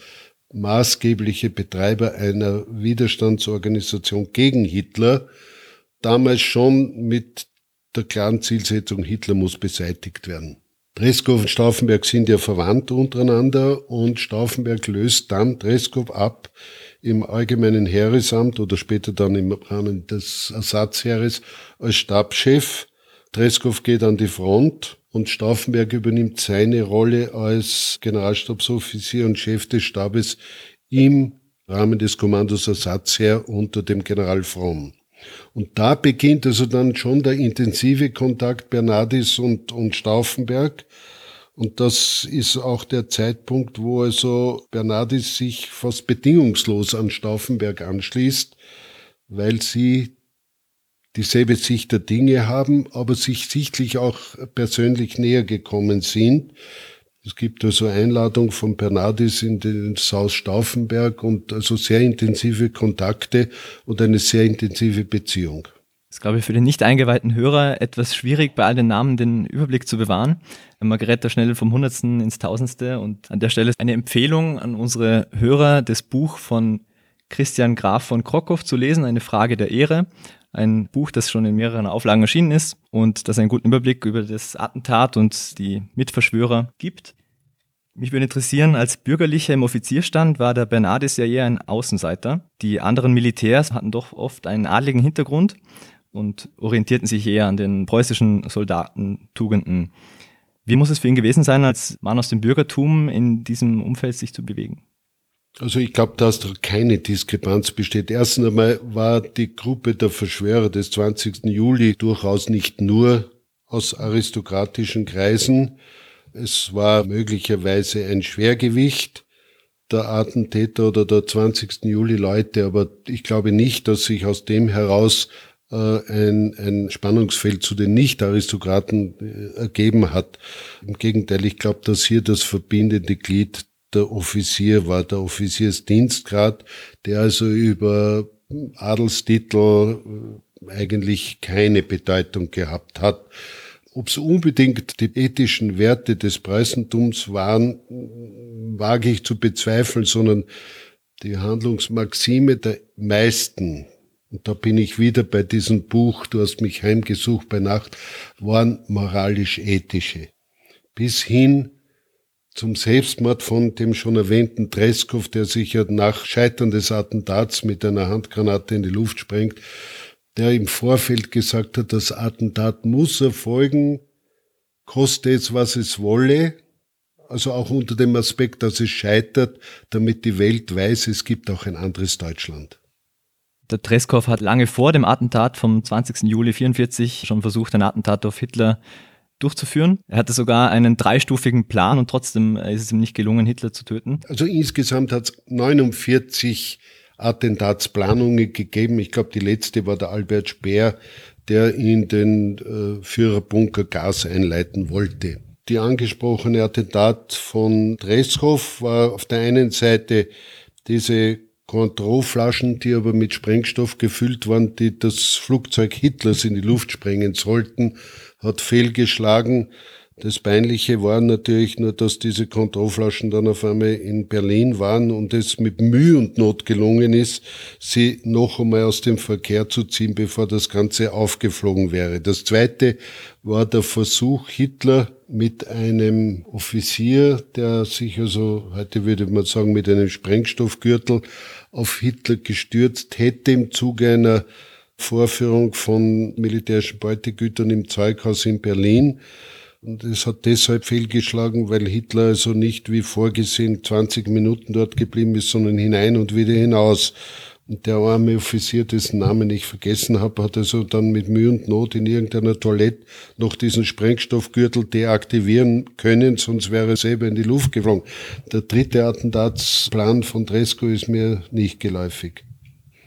maßgebliche Betreiber einer Widerstandsorganisation gegen Hitler, damals schon mit der klaren Zielsetzung, Hitler muss beseitigt werden. Dreskow und Stauffenberg sind ja verwandt untereinander und Stauffenberg löst dann Dreskow ab im allgemeinen Heeresamt oder später dann im Rahmen des Ersatzheeres als Stabschef. Dreskow geht an die Front und Stauffenberg übernimmt seine Rolle als Generalstabsoffizier und Chef des Stabes im Rahmen des Kommandos Ersatzheer unter dem General Fromm. Und da beginnt also dann schon der intensive Kontakt Bernardis und, und Stauffenberg. Und das ist auch der Zeitpunkt, wo also Bernardis sich fast bedingungslos an Stauffenberg anschließt, weil sie dieselbe Sicht der Dinge haben, aber sich sichtlich auch persönlich näher gekommen sind. Es gibt also Einladung von Bernardis in den Haus Stauffenberg und also sehr intensive Kontakte und eine sehr intensive Beziehung. Das ist, glaube ich, für den nicht eingeweihten Hörer etwas schwierig, bei all den Namen den Überblick zu bewahren. Man gerät da schnell vom Hundertsten ins Tausendste und an der Stelle eine Empfehlung an unsere Hörer, das Buch von Christian Graf von Krokow zu lesen, eine Frage der Ehre. Ein Buch, das schon in mehreren Auflagen erschienen ist und das einen guten Überblick über das Attentat und die Mitverschwörer gibt. Mich würde interessieren, als Bürgerlicher im Offizierstand war der Bernardis ja eher ein Außenseiter. Die anderen Militärs hatten doch oft einen adligen Hintergrund und orientierten sich eher an den preußischen Soldatentugenden. Wie muss es für ihn gewesen sein, als Mann aus dem Bürgertum in diesem Umfeld sich zu bewegen? Also ich glaube, dass da keine Diskrepanz besteht. Erstens einmal war die Gruppe der Verschwörer des 20. Juli durchaus nicht nur aus aristokratischen Kreisen, es war möglicherweise ein Schwergewicht der Attentäter oder der 20. Juli Leute, aber ich glaube nicht, dass sich aus dem heraus äh, ein, ein Spannungsfeld zu den Nicht-Aristokraten äh, ergeben hat. Im Gegenteil, ich glaube, dass hier das verbindende Glied der Offizier war, der Offiziersdienstgrad, der also über Adelstitel äh, eigentlich keine Bedeutung gehabt hat. Ob es unbedingt die ethischen Werte des Preisentums waren, wage ich zu bezweifeln, sondern die Handlungsmaxime der meisten, und da bin ich wieder bei diesem Buch, du hast mich heimgesucht bei Nacht, waren moralisch-ethische. Bis hin zum Selbstmord von dem schon erwähnten Treskow, der sich ja nach Scheitern des Attentats mit einer Handgranate in die Luft sprengt, der im Vorfeld gesagt hat, das Attentat muss erfolgen, koste es, was es wolle, also auch unter dem Aspekt, dass es scheitert, damit die Welt weiß, es gibt auch ein anderes Deutschland. Der Treskow hat lange vor dem Attentat vom 20. Juli 1944 schon versucht, ein Attentat auf Hitler durchzuführen. Er hatte sogar einen dreistufigen Plan und trotzdem ist es ihm nicht gelungen, Hitler zu töten. Also insgesamt hat es 49 Attentatsplanungen gegeben. Ich glaube, die letzte war der Albert Speer, der in den äh, Führerbunker Gas einleiten wollte. Die angesprochene Attentat von Dreskow war auf der einen Seite diese Cointreau-Flaschen, die aber mit Sprengstoff gefüllt waren, die das Flugzeug Hitlers in die Luft sprengen sollten, hat fehlgeschlagen. Das Peinliche war natürlich nur, dass diese Kontrollflaschen dann auf einmal in Berlin waren und es mit Mühe und Not gelungen ist, sie noch einmal aus dem Verkehr zu ziehen, bevor das Ganze aufgeflogen wäre. Das zweite war der Versuch, Hitler mit einem Offizier, der sich also, heute würde man sagen, mit einem Sprengstoffgürtel auf Hitler gestürzt hätte im Zuge einer Vorführung von militärischen Beutegütern im Zeughaus in Berlin. Und es hat deshalb fehlgeschlagen, weil Hitler also nicht wie vorgesehen 20 Minuten dort geblieben ist, sondern hinein und wieder hinaus. Und der arme Offizier, dessen Namen ich vergessen habe, hat also dann mit Mühe und Not in irgendeiner Toilette noch diesen Sprengstoffgürtel deaktivieren können, sonst wäre er selber in die Luft geflogen. Der dritte Attentatsplan von Dresko ist mir nicht geläufig.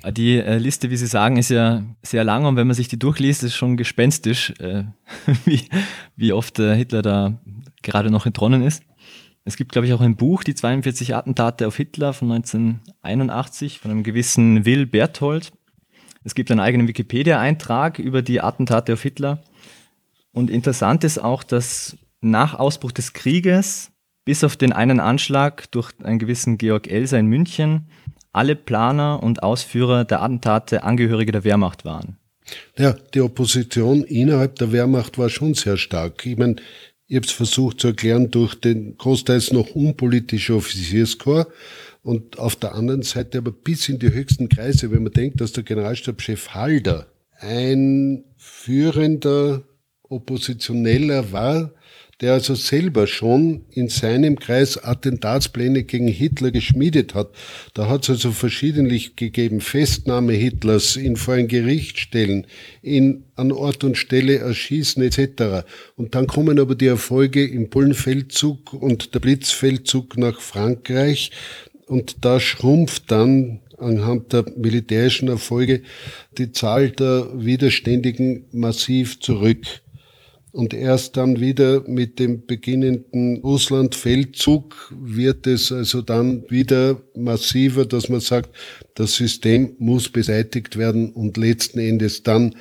Die äh, Liste, wie Sie sagen, ist ja sehr lang und wenn man sich die durchliest, ist schon gespenstisch, äh, *laughs* wie, wie oft äh, Hitler da gerade noch entronnen ist. Es gibt, glaube ich, auch ein Buch, die 42 Attentate auf Hitler von 1981 von einem gewissen Will Berthold. Es gibt einen eigenen Wikipedia-Eintrag über die Attentate auf Hitler. Und interessant ist auch, dass nach Ausbruch des Krieges, bis auf den einen Anschlag durch einen gewissen Georg Elser in München, alle Planer und Ausführer der Attentate Angehörige der Wehrmacht waren. Ja, die Opposition innerhalb der Wehrmacht war schon sehr stark. Ich meine, ich habe es versucht zu erklären durch den großteils noch unpolitische Offizierskorps und auf der anderen Seite aber bis in die höchsten Kreise, wenn man denkt, dass der Generalstabschef Halder ein führender Oppositioneller war, der also selber schon in seinem Kreis Attentatspläne gegen Hitler geschmiedet hat. Da hat es also verschiedentlich gegeben, Festnahme Hitlers, ihn vor ein Gericht stellen, ihn an Ort und Stelle erschießen etc. Und dann kommen aber die Erfolge im Bullenfeldzug und der Blitzfeldzug nach Frankreich und da schrumpft dann anhand der militärischen Erfolge die Zahl der Widerständigen massiv zurück und erst dann wieder mit dem beginnenden Russlandfeldzug wird es also dann wieder massiver, dass man sagt, das System muss beseitigt werden und letzten Endes dann,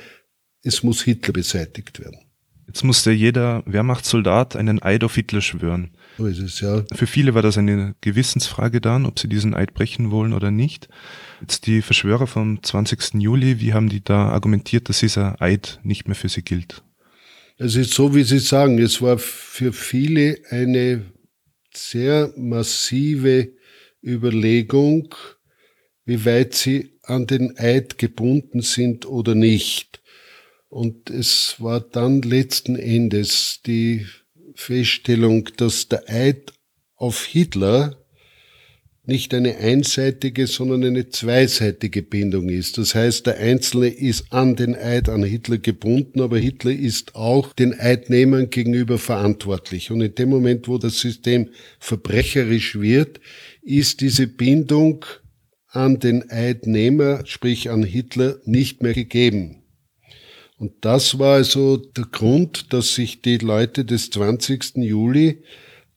es muss Hitler beseitigt werden. Jetzt musste jeder Wehrmachtssoldat einen Eid auf Hitler schwören. So ist es, ja. Für viele war das eine Gewissensfrage dann, ob sie diesen Eid brechen wollen oder nicht. Jetzt die Verschwörer vom 20. Juli, wie haben die da argumentiert, dass dieser Eid nicht mehr für sie gilt? Es ist so, wie Sie sagen, es war für viele eine sehr massive Überlegung, wie weit sie an den Eid gebunden sind oder nicht. Und es war dann letzten Endes die Feststellung, dass der Eid auf Hitler nicht eine einseitige, sondern eine zweiseitige Bindung ist. Das heißt, der Einzelne ist an den Eid an Hitler gebunden, aber Hitler ist auch den Eidnehmern gegenüber verantwortlich. Und in dem Moment, wo das System verbrecherisch wird, ist diese Bindung an den Eidnehmer, sprich an Hitler, nicht mehr gegeben. Und das war also der Grund, dass sich die Leute des 20. Juli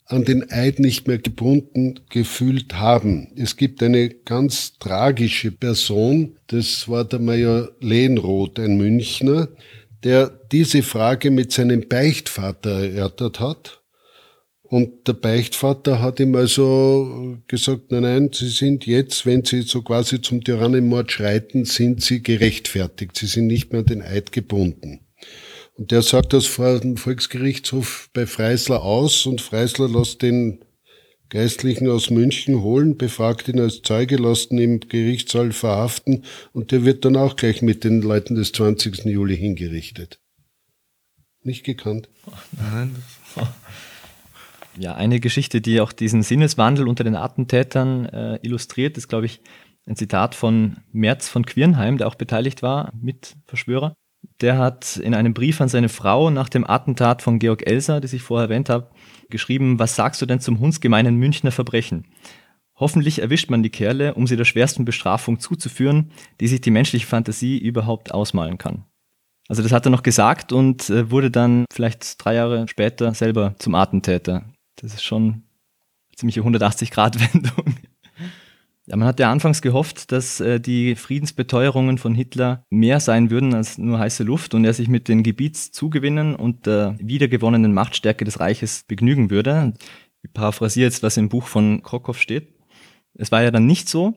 an den Eid nicht mehr gebunden gefühlt haben. Es gibt eine ganz tragische Person, das war der Major Lehnroth, ein Münchner, der diese Frage mit seinem Beichtvater erörtert hat. Und der Beichtvater hat ihm also gesagt, nein, nein, Sie sind jetzt, wenn Sie so quasi zum Tyrannenmord schreiten, sind Sie gerechtfertigt. Sie sind nicht mehr an den Eid gebunden. Und der sagt das vor dem Volksgerichtshof bei Freisler aus und Freisler lässt den Geistlichen aus München holen, befragt ihn als Zeuge, lässt ihn im Gerichtssaal verhaften und der wird dann auch gleich mit den Leuten des 20. Juli hingerichtet. Nicht gekannt. Nein. *laughs* Ja, eine Geschichte, die auch diesen Sinneswandel unter den Attentätern äh, illustriert, ist, glaube ich, ein Zitat von Merz von Quirnheim, der auch beteiligt war, mit Verschwörer der hat in einem Brief an seine Frau nach dem Attentat von Georg Elser, das ich vorher erwähnt habe, geschrieben, was sagst du denn zum hundsgemeinen Münchner Verbrechen? Hoffentlich erwischt man die Kerle, um sie der schwersten Bestrafung zuzuführen, die sich die menschliche Fantasie überhaupt ausmalen kann. Also das hat er noch gesagt und äh, wurde dann vielleicht drei Jahre später selber zum Attentäter. Das ist schon ziemliche 180-Grad-Wendung. Man hat ja anfangs gehofft, dass äh, die Friedensbeteuerungen von Hitler mehr sein würden als nur heiße Luft und er sich mit den Gebietszugewinnen und der wiedergewonnenen Machtstärke des Reiches begnügen würde. Ich paraphrasiere jetzt, was im Buch von Krokow steht. Es war ja dann nicht so.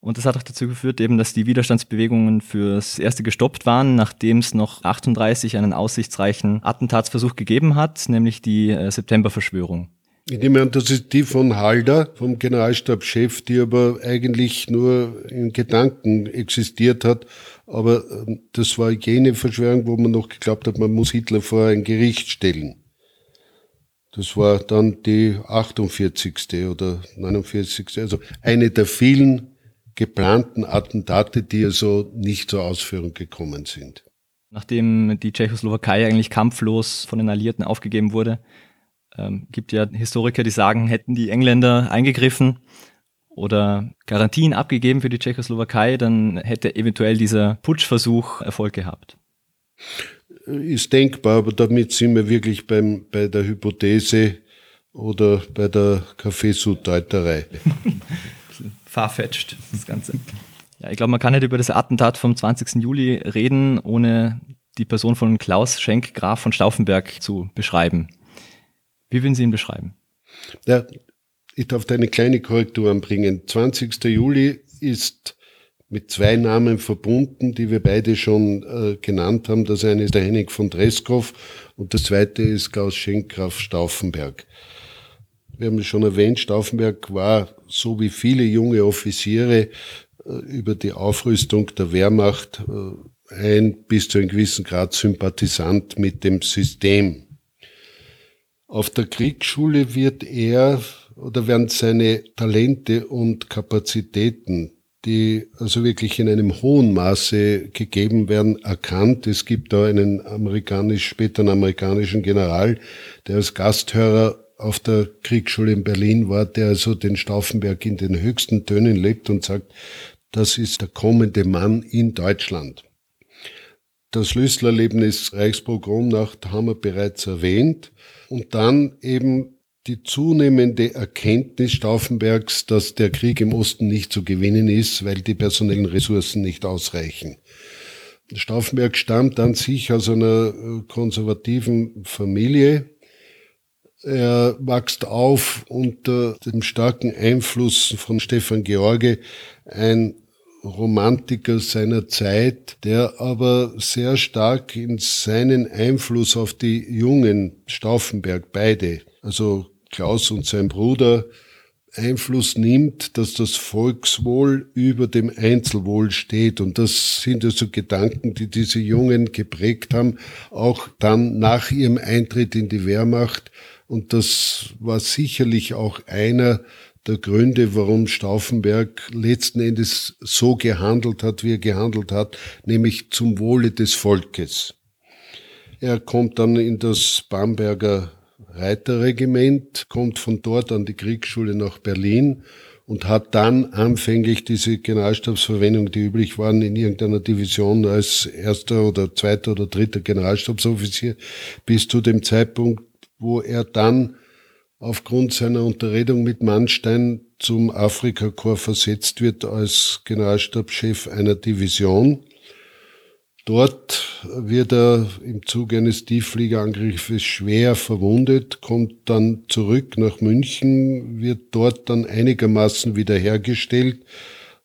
Und das hat auch dazu geführt, eben, dass die Widerstandsbewegungen fürs erste gestoppt waren, nachdem es noch 38 einen aussichtsreichen Attentatsversuch gegeben hat, nämlich die äh, Septemberverschwörung. Ich nehme an, das ist die von Halder, vom Generalstabschef, die aber eigentlich nur in Gedanken existiert hat. Aber ähm, das war jene Verschwörung, wo man noch geglaubt hat, man muss Hitler vor ein Gericht stellen. Das war dann die 48. oder 49. Also eine der vielen geplanten Attentate, die also nicht zur Ausführung gekommen sind. Nachdem die Tschechoslowakei eigentlich kampflos von den Alliierten aufgegeben wurde, ähm, gibt ja Historiker, die sagen, hätten die Engländer eingegriffen oder Garantien abgegeben für die Tschechoslowakei, dann hätte eventuell dieser Putschversuch Erfolg gehabt. Ist denkbar, aber damit sind wir wirklich beim, bei der Hypothese oder bei der Kaffeesudeuterei. *laughs* Farfetched, das Ganze. Ja, ich glaube, man kann nicht über das Attentat vom 20. Juli reden, ohne die Person von Klaus Schenk, Graf von Stauffenberg, zu beschreiben. Wie würden Sie ihn beschreiben? Ja, ich darf da eine kleine Korrektur anbringen. 20. Juli ist mit zwei Namen verbunden, die wir beide schon äh, genannt haben. Das eine ist der Henning von Dreskow und das zweite ist Klaus Schenkgraf Stauffenberg. Wir haben es schon erwähnt, Stauffenberg war, so wie viele junge Offiziere, äh, über die Aufrüstung der Wehrmacht äh, ein bis zu einem gewissen Grad Sympathisant mit dem System. Auf der Kriegsschule wird er oder werden seine Talente und Kapazitäten, die also wirklich in einem hohen Maße gegeben werden, erkannt. Es gibt da einen amerikanisch, später einen amerikanischen General, der als Gasthörer auf der Kriegsschule in Berlin war, der also den Stauffenberg in den höchsten Tönen lebt und sagt, das ist der kommende Mann in Deutschland. Das Schlüsselerlebnis Reichspogromnacht haben wir bereits erwähnt. Und dann eben die zunehmende Erkenntnis Stauffenbergs, dass der Krieg im Osten nicht zu gewinnen ist, weil die personellen Ressourcen nicht ausreichen. Stauffenberg stammt an sich aus einer äh, konservativen Familie. Er wächst auf unter dem starken Einfluss von Stefan George, ein Romantiker seiner Zeit, der aber sehr stark in seinen Einfluss auf die jungen Stauffenberg beide, also Klaus und sein Bruder, Einfluss nimmt, dass das Volkswohl über dem Einzelwohl steht. Und das sind also Gedanken, die diese Jungen geprägt haben, auch dann nach ihrem Eintritt in die Wehrmacht. Und das war sicherlich auch einer der Gründe, warum Stauffenberg letzten Endes so gehandelt hat, wie er gehandelt hat, nämlich zum Wohle des Volkes. Er kommt dann in das Bamberger Reiterregiment, kommt von dort an die Kriegsschule nach Berlin und hat dann anfänglich diese Generalstabsverwendung, die üblich waren, in irgendeiner Division als erster oder zweiter oder dritter Generalstabsoffizier, bis zu dem Zeitpunkt, wo er dann aufgrund seiner Unterredung mit Mannstein zum Afrikakorps versetzt wird als Generalstabschef einer Division. Dort wird er im Zuge eines Tieffliegerangriffes schwer verwundet, kommt dann zurück nach München, wird dort dann einigermaßen wiederhergestellt,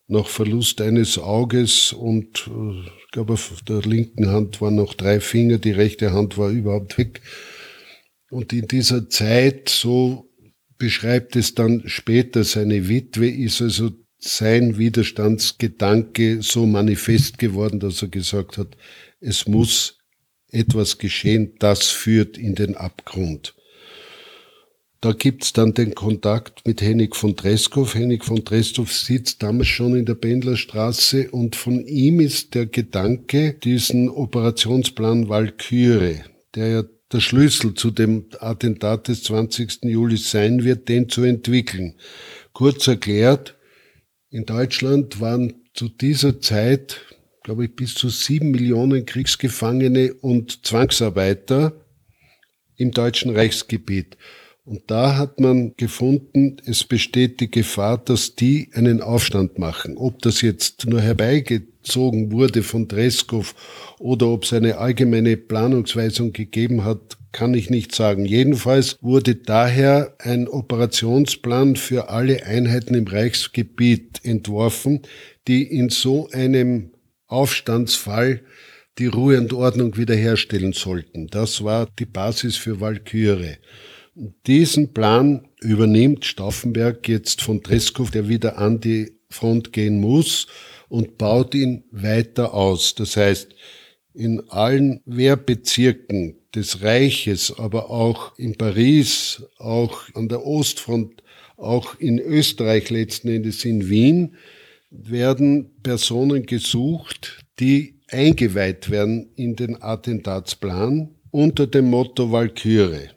nach Verlust eines Auges und äh, ich glaube auf der linken Hand waren noch drei Finger, die rechte Hand war überhaupt weg. Und in dieser Zeit, so beschreibt es dann später seine Witwe, ist also sein Widerstandsgedanke so manifest geworden, dass er gesagt hat, es muss etwas geschehen, das führt in den Abgrund. Da gibt's dann den Kontakt mit Hennig von Treskow. Hennig von Treskow sitzt damals schon in der Pendlerstraße und von ihm ist der Gedanke, diesen Operationsplan Walküre, der ja der Schlüssel zu dem Attentat des 20. Juli sein wird, den zu entwickeln. Kurz erklärt, in Deutschland waren zu dieser Zeit, glaube ich, bis zu sieben Millionen Kriegsgefangene und Zwangsarbeiter im deutschen Reichsgebiet. Und da hat man gefunden, es besteht die Gefahr, dass die einen Aufstand machen. Ob das jetzt nur herbeigezogen wurde von Dreskow oder ob es eine allgemeine Planungsweisung gegeben hat, kann ich nicht sagen. Jedenfalls wurde daher ein Operationsplan für alle Einheiten im Reichsgebiet entworfen, die in so einem Aufstandsfall die Ruhe und Ordnung wiederherstellen sollten. Das war die Basis für Walküre. Diesen Plan übernimmt Stauffenberg jetzt von Treskow, der wieder an die Front gehen muss und baut ihn weiter aus. Das heißt, in allen Wehrbezirken des Reiches, aber auch in Paris, auch an der Ostfront, auch in Österreich letzten Endes in Wien, werden Personen gesucht, die eingeweiht werden in den Attentatsplan unter dem Motto Walküre.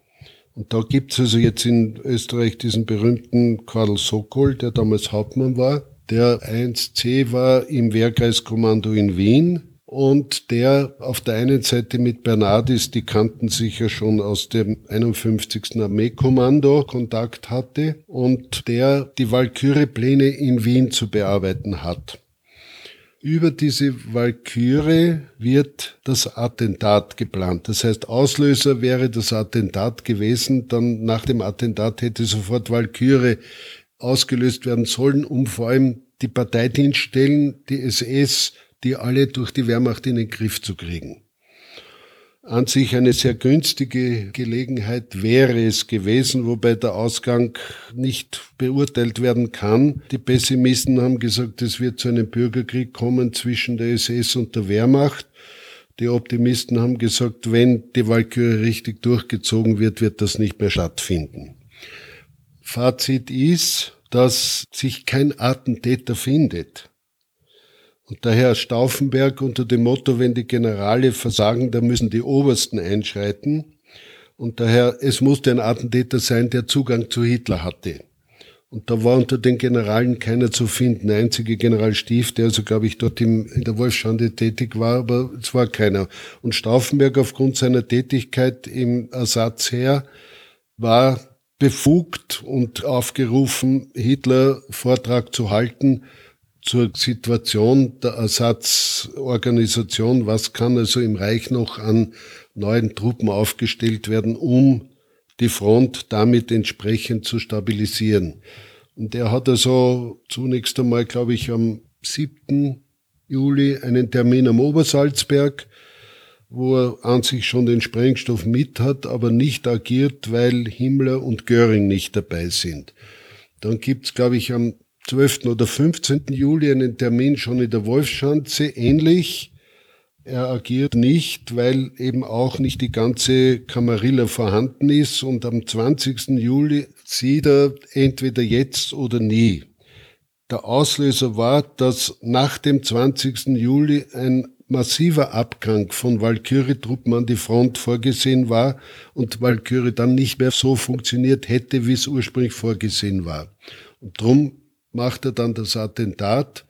Und da gibt's also jetzt in Österreich diesen berühmten Karl Sokol, der damals Hauptmann war, der 1C war im Wehrkreiskommando in Wien und der auf der einen Seite mit Bernardis, die kannten sich ja schon aus dem 51. Armeekommando, Kontakt hatte und der die Walküre-Pläne in Wien zu bearbeiten hat. Über diese Walküre wird das Attentat geplant. Das heißt, Auslöser wäre das Attentat gewesen. Dann nach dem Attentat hätte sofort Walküre ausgelöst werden sollen, um vor allem die Parteidienststellen, die SS, die alle durch die Wehrmacht in den Griff zu kriegen. An sich eine sehr günstige Gelegenheit wäre es gewesen, wobei der Ausgang nicht beurteilt werden kann. Die Pessimisten haben gesagt, es wird zu einem Bürgerkrieg kommen zwischen der SS und der Wehrmacht. Die Optimisten haben gesagt, wenn die Walküre richtig durchgezogen wird, wird das nicht mehr stattfinden. Fazit ist, dass sich kein Attentäter findet. Und daher Stauffenberg unter dem Motto, wenn die Generale versagen, dann müssen die Obersten einschreiten. Und daher, es musste ein Attentäter sein, der Zugang zu Hitler hatte. Und da war unter den Generalen keiner zu finden. Der einzige General Stief, der also, glaube ich, dort im, in der Wolfschande tätig war, aber es war keiner. Und Stauffenberg aufgrund seiner Tätigkeit im Ersatzheer war befugt und aufgerufen, Hitler Vortrag zu halten zur Situation der Ersatzorganisation, was kann also im Reich noch an neuen Truppen aufgestellt werden, um die Front damit entsprechend zu stabilisieren. Und er hat also zunächst einmal, glaube ich, am 7. Juli einen Termin am Obersalzberg, wo er an sich schon den Sprengstoff mit hat, aber nicht agiert, weil Himmler und Göring nicht dabei sind. Dann gibt's, glaube ich, am 12. oder 15. Juli einen Termin schon in der Wolfschanze, ähnlich. Er agiert nicht, weil eben auch nicht die ganze Kamarilla vorhanden ist und am 20. Juli sieht er entweder jetzt oder nie. Der Auslöser war, dass nach dem 20. Juli ein massiver Abgang von Walküre-Truppen an die Front vorgesehen war und Walküre dann nicht mehr so funktioniert hätte, wie es ursprünglich vorgesehen war. Und drum macht er dann das Attentat,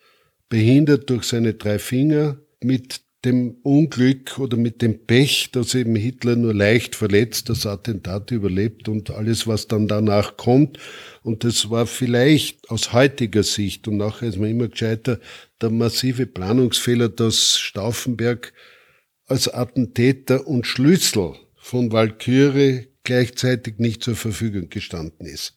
behindert durch seine drei Finger mit dem Unglück oder mit dem Pech, dass eben Hitler nur leicht verletzt das Attentat überlebt und alles, was dann danach kommt. Und das war vielleicht aus heutiger Sicht und nachher ist man immer gescheiter, der massive Planungsfehler, dass Stauffenberg als Attentäter und Schlüssel von Walküre gleichzeitig nicht zur Verfügung gestanden ist.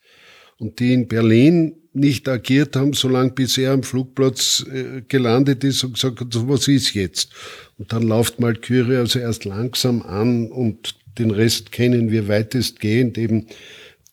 Und die in Berlin nicht agiert haben, solange bis er am Flugplatz äh, gelandet ist und gesagt hat, was ist jetzt? Und dann läuft Malkyrie also erst langsam an und den Rest kennen wir weitestgehend eben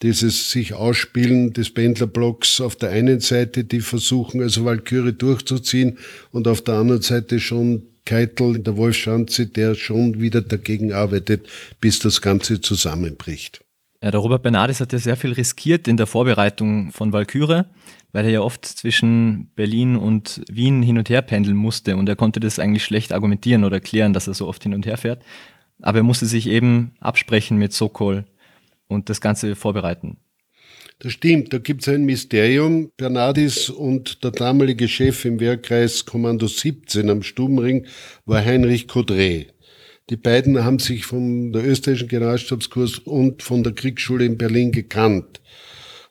dieses sich Ausspielen des Pendlerblocks auf der einen Seite, die versuchen also Walküre durchzuziehen und auf der anderen Seite schon Keitel in der Wolfschanze, der schon wieder dagegen arbeitet, bis das Ganze zusammenbricht. Ja, der Robert Bernardis hat ja sehr viel riskiert in der Vorbereitung von Walküre, weil er ja oft zwischen Berlin und Wien hin und her pendeln musste und er konnte das eigentlich schlecht argumentieren oder erklären, dass er so oft hin und her fährt. Aber er musste sich eben absprechen mit Sokol und das Ganze vorbereiten. Das stimmt, da gibt es ein Mysterium. Bernardis und der damalige Chef im Wehrkreis Kommando 17 am Stubenring war Heinrich Kodre. Die beiden haben sich von der österreichischen Generalstabskurs und von der Kriegsschule in Berlin gekannt.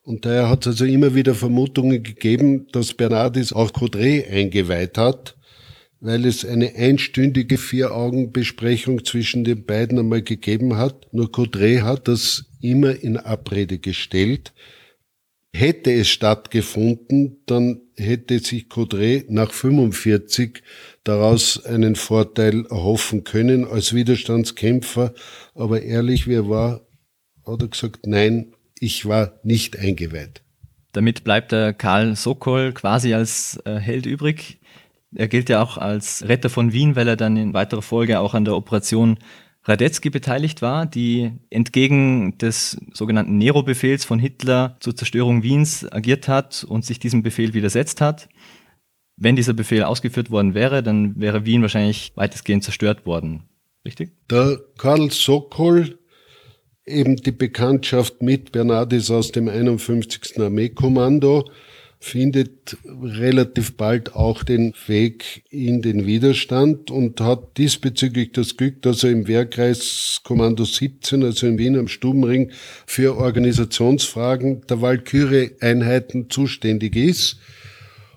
Und daher hat es also immer wieder Vermutungen gegeben, dass Bernardis auch Codre eingeweiht hat, weil es eine einstündige Vier-Augen-Besprechung zwischen den beiden einmal gegeben hat. Nur Codre hat das immer in Abrede gestellt. Hätte es stattgefunden, dann hätte sich Codre nach 45 daraus einen Vorteil erhoffen können als Widerstandskämpfer. Aber ehrlich, wer war, hat er gesagt, nein, ich war nicht eingeweiht. Damit bleibt der Karl Sokol quasi als äh, Held übrig. Er gilt ja auch als Retter von Wien, weil er dann in weiterer Folge auch an der Operation Radetzky beteiligt war, die entgegen des sogenannten Nero-Befehls von Hitler zur Zerstörung Wiens agiert hat und sich diesem Befehl widersetzt hat. Wenn dieser Befehl ausgeführt worden wäre, dann wäre Wien wahrscheinlich weitestgehend zerstört worden. Richtig? Der Karl Sokol, eben die Bekanntschaft mit Bernardis aus dem 51. Armeekommando, findet relativ bald auch den Weg in den Widerstand und hat diesbezüglich das Glück, dass er im Wehrkreis Kommando 17, also in Wien am Stubenring, für Organisationsfragen der Walküre-Einheiten zuständig ist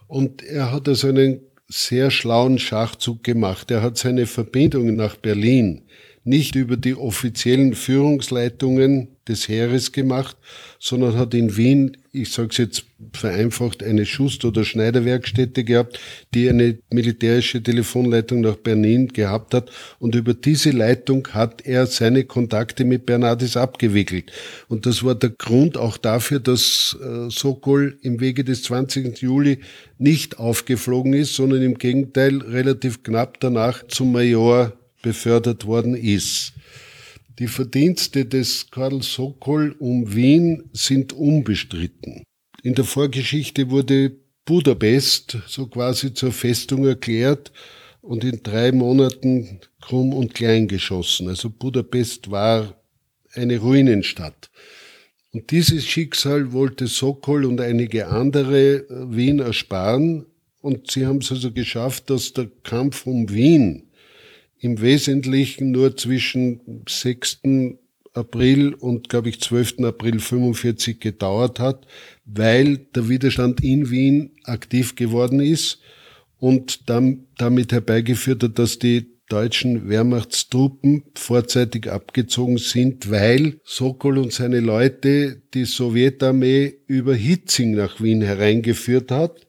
und er hat also einen sehr schlauen Schachzug gemacht. Er hat seine Verbindungen nach Berlin nicht über die offiziellen Führungsleitungen des Heeres gemacht, sondern hat in Wien, ich sage es jetzt vereinfacht, eine Schust- oder Schneiderwerkstätte gehabt, die eine militärische Telefonleitung nach Berlin gehabt hat. Und über diese Leitung hat er seine Kontakte mit Bernardis abgewickelt. Und das war der Grund auch dafür, dass äh, Sokol im Wege des 20. Juli nicht aufgeflogen ist, sondern im Gegenteil relativ knapp danach zum Major befördert worden ist. Die Verdienste des Karl Sokol um Wien sind unbestritten. In der Vorgeschichte wurde Budapest so quasi zur Festung erklärt und in drei Monaten krumm und klein geschossen. Also Budapest war eine Ruinenstadt. Und dieses Schicksal wollte Sokol und einige andere Wien ersparen. Und sie haben es also geschafft, dass der Kampf um Wien im Wesentlichen nur zwischen 6. April und, glaube ich, 12. April 45 gedauert hat, weil der Widerstand in Wien aktiv geworden ist und dann damit herbeigeführt hat, dass die deutschen Wehrmachtstruppen vorzeitig abgezogen sind, weil Sokol und seine Leute die Sowjetarmee über Hitzing nach Wien hereingeführt hat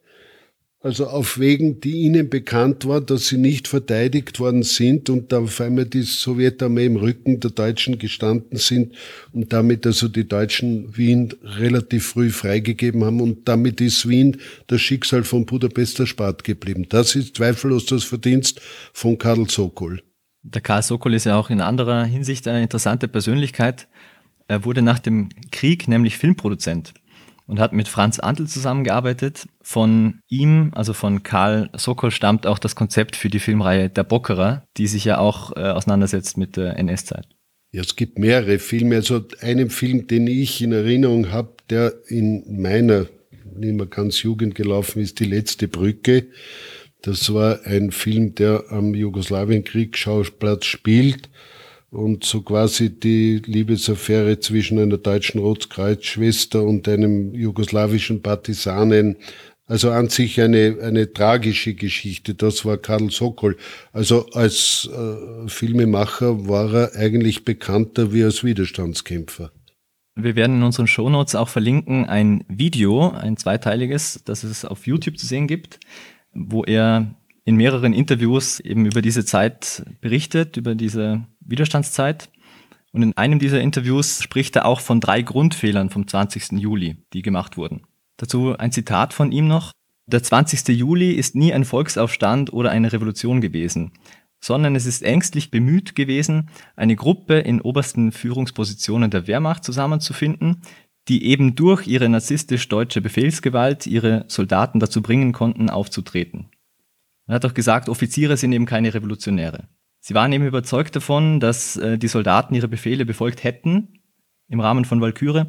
also auf Wegen, die ihnen bekannt war, dass sie nicht verteidigt worden sind und da auf einmal die Sowjetarmee im Rücken der Deutschen gestanden sind und damit also die Deutschen Wien relativ früh freigegeben haben und damit ist Wien das Schicksal von Budapest erspart geblieben. Das ist zweifellos das Verdienst von Karl Sokol. Der Karl Sokol ist ja auch in anderer Hinsicht eine interessante Persönlichkeit. Er wurde nach dem Krieg nämlich Filmproduzent und hat mit Franz Antl zusammengearbeitet. Von ihm, also von Karl Sokol, stammt auch das Konzept für die Filmreihe Der Bockerer, die sich ja auch äh, auseinandersetzt mit der NS-Zeit. Ja, es gibt mehrere Filme. Also einen Film, den ich in Erinnerung habe, der in meiner nicht mehr ganz Jugend gelaufen ist, Die letzte Brücke. Das war ein Film, der am Jugoslawienkriegsschauplatz spielt und so quasi die Liebesaffäre zwischen einer deutschen Rotkreuzschwester und einem jugoslawischen Partisanen also an sich eine, eine tragische Geschichte. Das war Karl Sokol. Also als äh, Filmemacher war er eigentlich bekannter wie als Widerstandskämpfer. Wir werden in unseren Shownotes auch verlinken ein Video, ein zweiteiliges, das es auf YouTube zu sehen gibt, wo er in mehreren Interviews eben über diese Zeit berichtet, über diese Widerstandszeit. Und in einem dieser Interviews spricht er auch von drei Grundfehlern vom 20. Juli, die gemacht wurden. Dazu ein Zitat von ihm noch. Der 20. Juli ist nie ein Volksaufstand oder eine Revolution gewesen, sondern es ist ängstlich bemüht gewesen, eine Gruppe in obersten Führungspositionen der Wehrmacht zusammenzufinden, die eben durch ihre narzisstisch-deutsche Befehlsgewalt ihre Soldaten dazu bringen konnten, aufzutreten. Er hat auch gesagt, Offiziere sind eben keine Revolutionäre. Sie waren eben überzeugt davon, dass äh, die Soldaten ihre Befehle befolgt hätten im Rahmen von Walküre,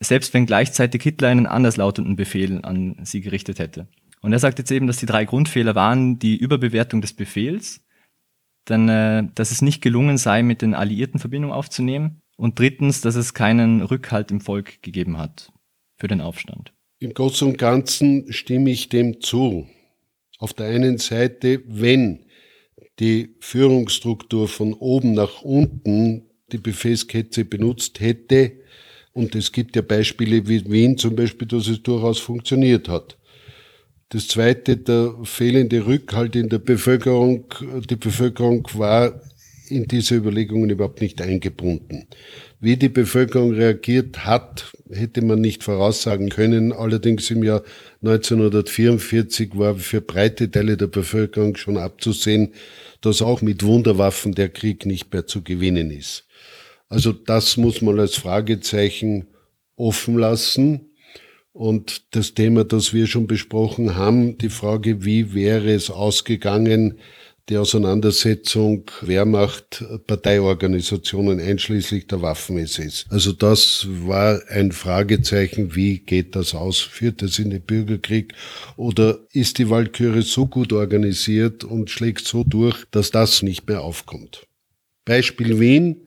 selbst wenn gleichzeitig Hitler einen anderslautenden Befehl an sie gerichtet hätte. Und er sagt jetzt eben, dass die drei Grundfehler waren die Überbewertung des Befehls, dann, äh, dass es nicht gelungen sei, mit den Alliierten Verbindung aufzunehmen und drittens, dass es keinen Rückhalt im Volk gegeben hat für den Aufstand. Im Großen und Ganzen stimme ich dem zu. Auf der einen Seite, wenn die Führungsstruktur von oben nach unten die Befehlskette benutzt hätte, und es gibt ja Beispiele wie Wien zum Beispiel, dass es durchaus funktioniert hat. Das zweite, der fehlende Rückhalt in der Bevölkerung. Die Bevölkerung war in diese Überlegungen überhaupt nicht eingebunden. Wie die Bevölkerung reagiert hat, hätte man nicht voraussagen können. Allerdings im Jahr 1944 war für breite Teile der Bevölkerung schon abzusehen, dass auch mit Wunderwaffen der Krieg nicht mehr zu gewinnen ist. Also das muss man als Fragezeichen offen lassen. Und das Thema, das wir schon besprochen haben, die Frage, wie wäre es ausgegangen, die Auseinandersetzung Wehrmacht, Parteiorganisationen einschließlich der Waffen-SS. Also das war ein Fragezeichen, wie geht das aus? Führt es in den Bürgerkrieg? Oder ist die Walküre so gut organisiert und schlägt so durch, dass das nicht mehr aufkommt? Beispiel Wien.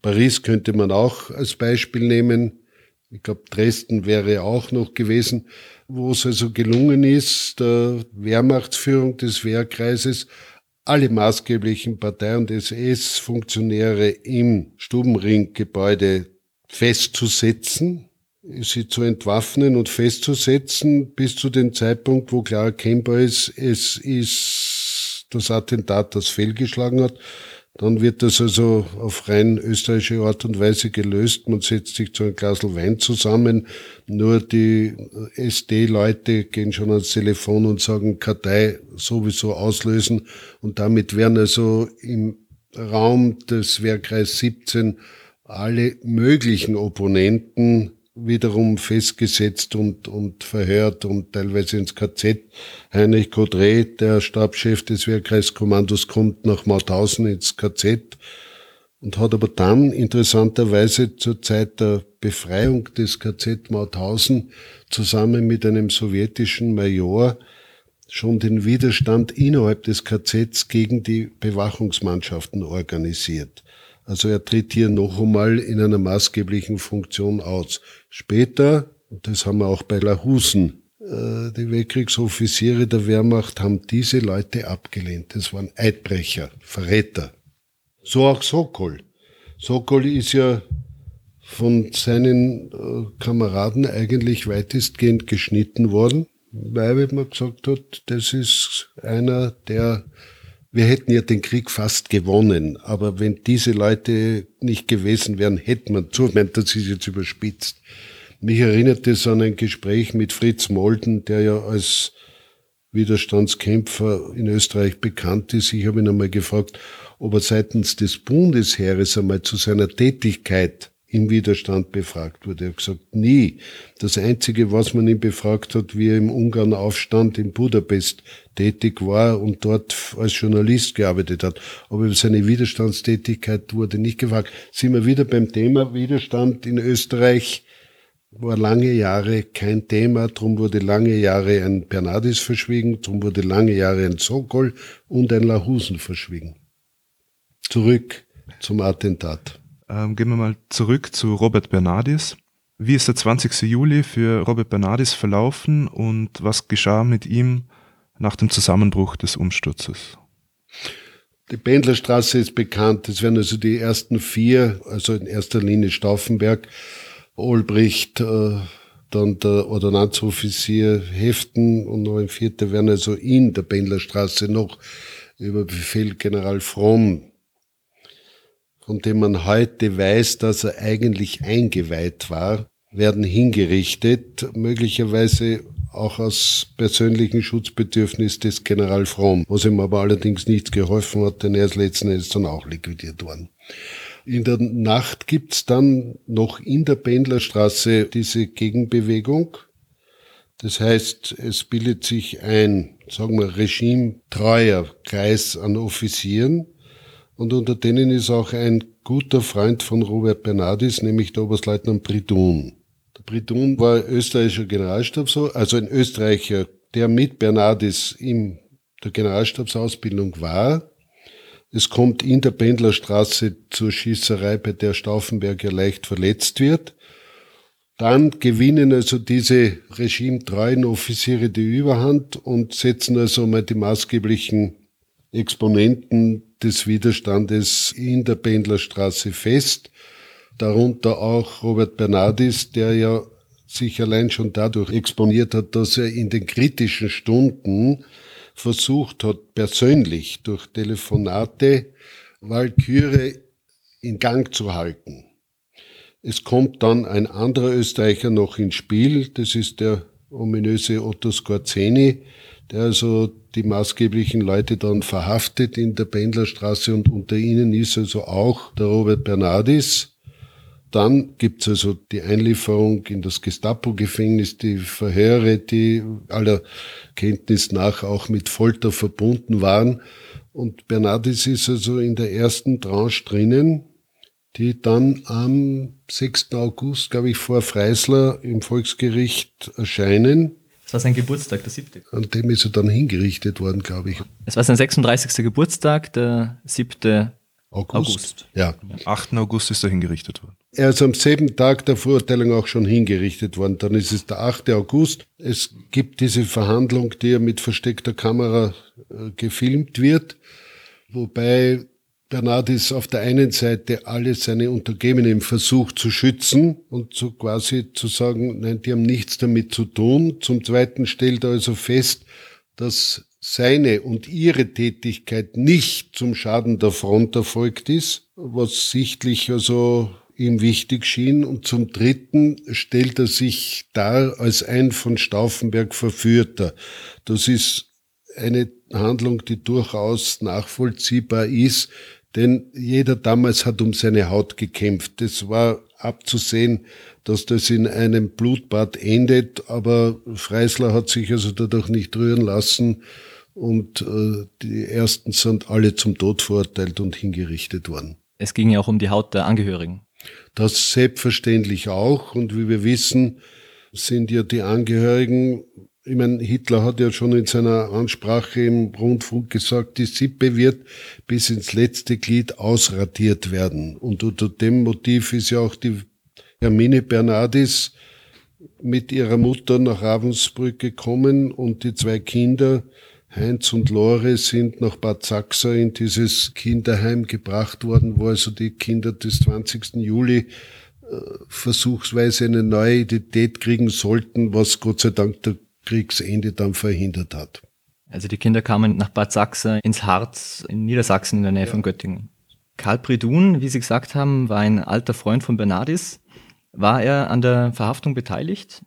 Paris könnte man auch als Beispiel nehmen. Ich glaube, Dresden wäre auch noch gewesen, wo es also gelungen ist, der Wehrmachtsführung des Wehrkreises alle maßgeblichen Partei- und SS-Funktionäre im Stubenringgebäude festzusetzen, sie zu entwaffnen und festzusetzen, bis zu dem Zeitpunkt, wo klar erkennbar ist, es ist das Attentat, das fehlgeschlagen hat. Dann wird das also auf rein österreichische Art und Weise gelöst. Man setzt sich zu einem Glas Wein zusammen. Nur die SD-Leute gehen schon ans Telefon und sagen, Kartei sowieso auslösen. Und damit werden also im Raum des Wehrkreis 17 alle möglichen Opponenten wiederum festgesetzt und, und verhört und teilweise ins KZ. Heinrich Kodre, der Stabschef des Wehrkreiskommandos, kommt nach Mauthausen ins KZ und hat aber dann interessanterweise zur Zeit der Befreiung des KZ Mauthausen zusammen mit einem sowjetischen Major schon den Widerstand innerhalb des KZs gegen die Bewachungsmannschaften organisiert. Also er tritt hier noch einmal in einer maßgeblichen Funktion aus. Später, und das haben wir auch bei Lahusen, äh, die Weltkriegsoffiziere der Wehrmacht haben diese Leute abgelehnt. Das waren Eidbrecher, Verräter. So auch Sokol. Sokol ist ja von seinen äh, Kameraden eigentlich weitestgehend geschnitten worden, weil man gesagt hat, das ist einer, der wir hätten ja den Krieg fast gewonnen, aber wenn diese Leute nicht gewesen wären, hätte man, so meint das ist jetzt überspitzt. Mich erinnert es an ein Gespräch mit Fritz Molden, der ja als Widerstandskämpfer in Österreich bekannt ist. Ich habe ihn einmal gefragt, ob er seitens des Bundesheeres einmal zu seiner Tätigkeit im Widerstand befragt wurde. Er hat gesagt, nie. Das Einzige, was man ihn befragt hat, wie er im Ungarn-Aufstand in Budapest tätig war und dort als Journalist gearbeitet hat. Aber über seine Widerstandstätigkeit wurde nicht gefragt. Sind wir wieder beim Thema Widerstand in Österreich war lange Jahre kein Thema, darum wurde lange Jahre ein Bernardis verschwiegen, darum wurde lange Jahre ein Sokol und ein Lahusen verschwiegen. Zurück zum Attentat. Ähm, gehen wir mal zurück zu Robert Bernardis. Wie ist der 20. Juli für Robert Bernardis verlaufen und was geschah mit ihm nach dem Zusammenbruch des Umsturzes? Die Pendlerstraße ist bekannt. Das wären also die ersten vier, also in erster Linie Stauffenberg, Olbricht, äh, dann der Ordonnanzoffizier Heften und noch ein vierter wären also in der Pendlerstraße noch über Befehl General Fromm, von dem man heute weiß, dass er eigentlich eingeweiht war, werden hingerichtet, möglicherweise auch aus persönlichem Schutzbedürfnis des General Fromm, was ihm aber allerdings nichts geholfen hat, denn er ist letzten Endes dann auch liquidiert worden. In der Nacht gibt's dann noch in der Pendlerstraße diese Gegenbewegung. Das heißt, es bildet sich ein, sagen wir, regimetreuer Kreis an Offizieren und unter denen ist auch ein guter Freund von Robert Bernardis, nämlich der Oberstleutnant Bridun. Der Bridun war österreichischer Generalstab, also ein Österreicher, der mit Bernardis in der Generalstabsausbildung war es kommt in der Pendlerstraße zur Schießerei, bei der Stauffenberg ja leicht verletzt wird. Dann gewinnen also diese regimetreuen Offiziere die Überhand und setzen also mal die maßgeblichen Exponenten des Widerstandes in der Pendlerstraße fest. Darunter auch Robert Bernardis, der ja sich allein schon dadurch exponiert hat, dass er in den kritischen Stunden versucht hat, persönlich durch Telefonate Walküre in Gang zu halten. Es kommt dann ein anderer Österreicher noch ins Spiel, das ist der ominöse Otto Scorzeni, der also die maßgeblichen Leute dann verhaftet in der Pendlerstraße und unter ihnen ist also auch der Robert Bernardis, dann gibt's also die Einlieferung in das Gestapo-Gefängnis, die Verhöre, die aller Kenntnis nach auch mit Folter verbunden waren. Und Bernardis ist also in der ersten Tranche drinnen, die dann am 6. August, glaube ich, vor Freisler im Volksgericht erscheinen. Das war sein Geburtstag, der siebte. An dem ist er dann hingerichtet worden, glaube ich. Es war sein 36. Geburtstag, der siebte August. August. Ja. Am 8. August ist er hingerichtet worden. Er ist am selben Tag der Verurteilung auch schon hingerichtet worden. Dann ist es der 8. August. Es gibt diese Verhandlung, die ja mit versteckter Kamera äh, gefilmt wird, wobei Bernardis auf der einen Seite alle seine Untergebenen versucht zu schützen und so quasi zu sagen, nein, die haben nichts damit zu tun. Zum Zweiten stellt er also fest, dass seine und ihre Tätigkeit nicht zum Schaden der Front erfolgt ist, was sichtlich also ihm wichtig schien. Und zum Dritten stellt er sich dar als ein von Stauffenberg Verführter. Das ist eine Handlung, die durchaus nachvollziehbar ist, denn jeder damals hat um seine Haut gekämpft. Es war abzusehen, dass das in einem Blutbad endet, aber Freisler hat sich also dadurch nicht rühren lassen und äh, die ersten sind alle zum Tod verurteilt und hingerichtet worden. Es ging ja auch um die Haut der Angehörigen. Das selbstverständlich auch und wie wir wissen, sind ja die Angehörigen, ich meine, Hitler hat ja schon in seiner Ansprache im Rundfunk gesagt, die Sippe wird bis ins letzte Glied ausradiert werden. Und unter dem Motiv ist ja auch die Hermine Bernardis mit ihrer Mutter nach Ravensbrück gekommen und die zwei Kinder Heinz und Lore sind nach Bad Sachsa in dieses Kinderheim gebracht worden, wo also die Kinder des 20. Juli äh, versuchsweise eine neue Identität kriegen sollten, was Gott sei Dank der Kriegsende dann verhindert hat. Also die Kinder kamen nach Bad Sachsa ins Harz in Niedersachsen in der Nähe ja. von Göttingen. Karl Bridun, wie Sie gesagt haben, war ein alter Freund von Bernardis. War er an der Verhaftung beteiligt?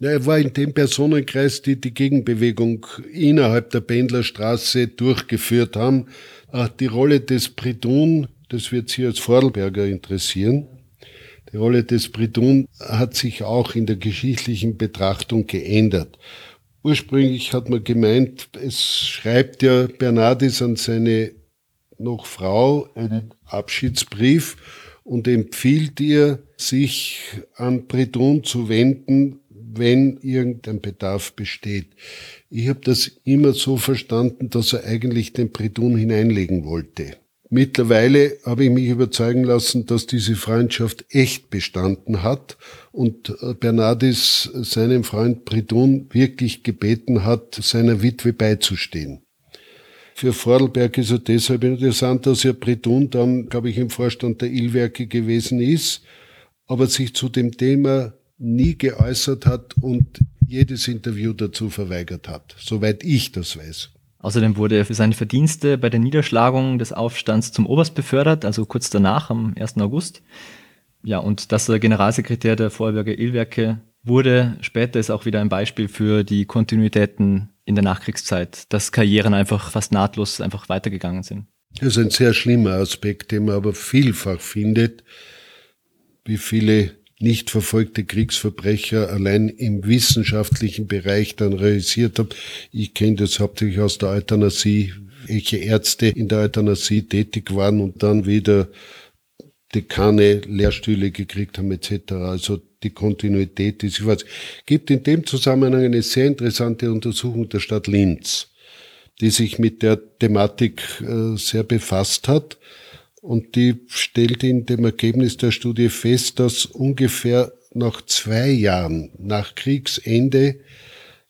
Ja, er war in dem Personenkreis, die die Gegenbewegung innerhalb der Pendlerstraße durchgeführt haben. Äh, die Rolle des Bridun, das wird Sie als Vordelberger interessieren. Die Rolle des Bridun hat sich auch in der geschichtlichen Betrachtung geändert. Ursprünglich hat man gemeint, es schreibt ja Bernardis an seine noch Frau einen Abschiedsbrief und empfiehlt ihr, sich an Bredon zu wenden, wenn irgendein Bedarf besteht. Ich habe das immer so verstanden, dass er eigentlich den Bredon hineinlegen wollte. Mittlerweile habe ich mich überzeugen lassen, dass diese Freundschaft echt bestanden hat und äh, Bernardis seinem Freund Bredon wirklich gebeten hat, seiner Witwe beizustehen. Für Vordelberg ist er deshalb interessant, dass er Bredon dann, glaube ich, im Vorstand der Illwerke gewesen ist, aber sich zu dem Thema nie geäußert hat und jedes Interview dazu verweigert hat, soweit ich das weiß. Außerdem wurde er für seine Verdienste bei der Niederschlagung des Aufstands zum Oberst befördert, also kurz danach, am 1. August. Ja, und dass er Generalsekretär der Vorarlberger Illwerke wurde, später ist auch wieder ein Beispiel für die Kontinuitäten in der Nachkriegszeit, dass Karrieren einfach fast nahtlos einfach weitergegangen sind. Das ist ein sehr schlimmer Aspekt, den man aber vielfach findet, wie viele nicht verfolgte Kriegsverbrecher allein im wissenschaftlichen Bereich dann realisiert habe. Ich kenne das hauptsächlich aus der Euthanasie, welche Ärzte in der Euthanasie tätig waren und dann wieder Dekane Lehrstühle gekriegt haben etc. Also die Kontinuität ist, ich weiß, gibt in dem Zusammenhang eine sehr interessante Untersuchung der Stadt Linz, die sich mit der Thematik äh, sehr befasst hat und die stellt in dem Ergebnis der Studie fest, dass ungefähr nach zwei Jahren nach Kriegsende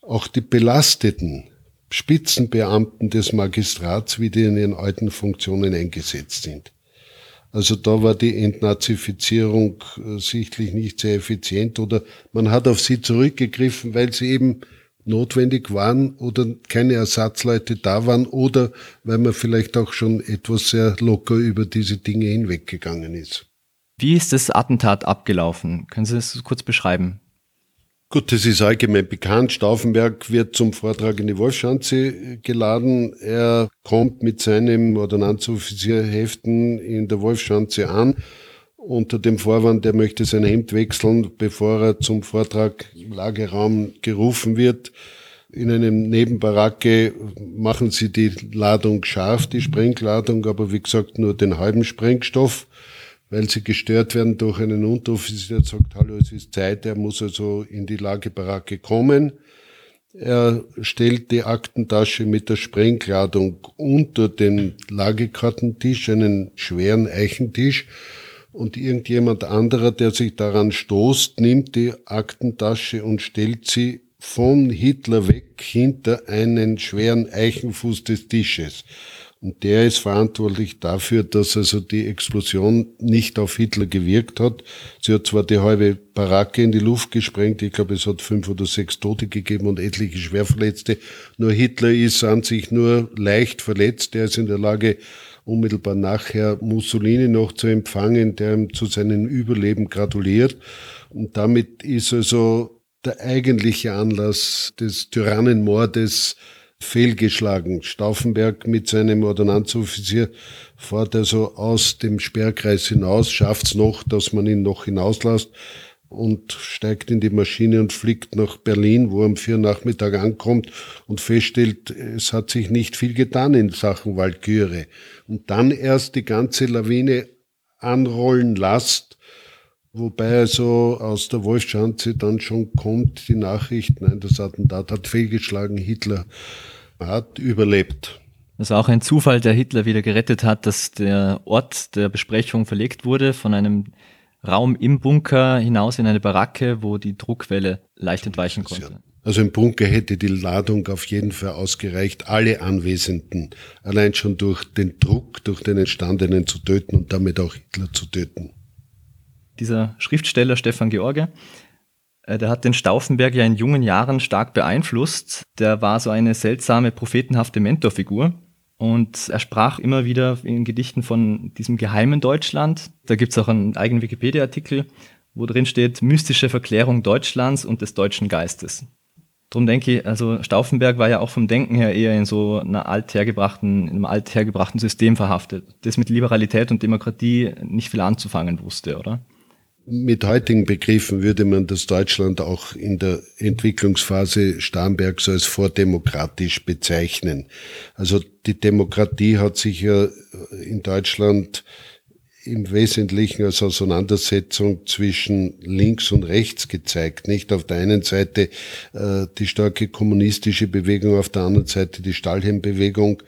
auch die belasteten Spitzenbeamten des Magistrats wieder in ihren alten Funktionen eingesetzt sind. Also da war die Entnazifizierung äh, sichtlich nicht sehr effizient oder man hat auf sie zurückgegriffen, weil sie eben notwendig waren oder keine Ersatzleute da waren oder weil man vielleicht auch schon etwas sehr locker über diese Dinge hinweggegangen ist. Wie ist das Attentat abgelaufen? Können Sie das kurz beschreiben? Gut, das ist allgemein bekannt. Stauffenberg wird zum Vortrag in die Wolfschanze geladen. Er kommt mit seinem Ordonnanzoffizierheften in der Wolfschanze an unter dem Vorwand, er möchte sein Hemd wechseln, bevor er zum Vortrag im Lagerraum gerufen wird. In einem Nebenbaracke machen sie die Ladung scharf, die Sprengladung, aber wie gesagt nur den halben Sprengstoff, weil sie gestört werden durch einen Unteroffizier, der sagt, hallo, es ist Zeit, er muss also in die Lagerbaracke kommen. Er stellt die Aktentasche mit der Sprengladung unter den Lagerkartentisch, einen schweren Eichentisch, und irgendjemand anderer, der sich daran stoßt, nimmt die Aktentasche und stellt sie von Hitler weg hinter einen schweren Eichenfuß des Tisches. Und der ist verantwortlich dafür, dass also die Explosion nicht auf Hitler gewirkt hat. Sie hat zwar die halbe Baracke in die Luft gesprengt, ich glaube, es hat fünf oder sechs Tote gegeben und etliche Schwerverletzte. Nur Hitler ist an sich nur leicht verletzt. Er ist in der Lage, unmittelbar nachher Mussolini noch zu empfangen, der ihm zu seinem Überleben gratuliert. Und damit ist also der eigentliche Anlass des Tyrannenmordes fehlgeschlagen. Stauffenberg mit seinem Ordonnanzoffizier fährt also aus dem Sperrkreis hinaus, schafft's noch, dass man ihn noch hinauslässt und steigt in die Maschine und fliegt nach Berlin, wo er am vier Nachmittag ankommt und feststellt, es hat sich nicht viel getan in Sachen Walküre. Und dann erst die ganze Lawine anrollen lässt, wobei also aus der Wolfschanze dann schon kommt die Nachricht, nein, das Attentat hat fehlgeschlagen, Hitler hat überlebt. Das war auch ein Zufall, der Hitler wieder gerettet hat, dass der Ort der Besprechung verlegt wurde von einem Raum im Bunker hinaus in eine Baracke, wo die Druckwelle leicht entweichen konnte. Also im Bunker hätte die Ladung auf jeden Fall ausgereicht, alle Anwesenden allein schon durch den Druck, durch den Entstandenen zu töten und damit auch Hitler zu töten. Dieser Schriftsteller Stefan George, äh, der hat den Stauffenberg ja in jungen Jahren stark beeinflusst. Der war so eine seltsame, prophetenhafte Mentorfigur. Und er sprach immer wieder in Gedichten von diesem geheimen Deutschland. Da gibt es auch einen eigenen Wikipedia-Artikel, wo drin steht, mystische Verklärung Deutschlands und des deutschen Geistes. Drum denke ich, also Stauffenberg war ja auch vom Denken her eher in so einer althergebrachten, in einem althergebrachten System verhaftet, das mit Liberalität und Demokratie nicht viel anzufangen wusste, oder? Mit heutigen Begriffen würde man das Deutschland auch in der Entwicklungsphase Starnbergs als vordemokratisch bezeichnen. Also die Demokratie hat sich ja in Deutschland im Wesentlichen als Auseinandersetzung zwischen links und rechts gezeigt. Nicht auf der einen Seite äh, die starke kommunistische Bewegung, auf der anderen Seite die Stahlhelmbewegung,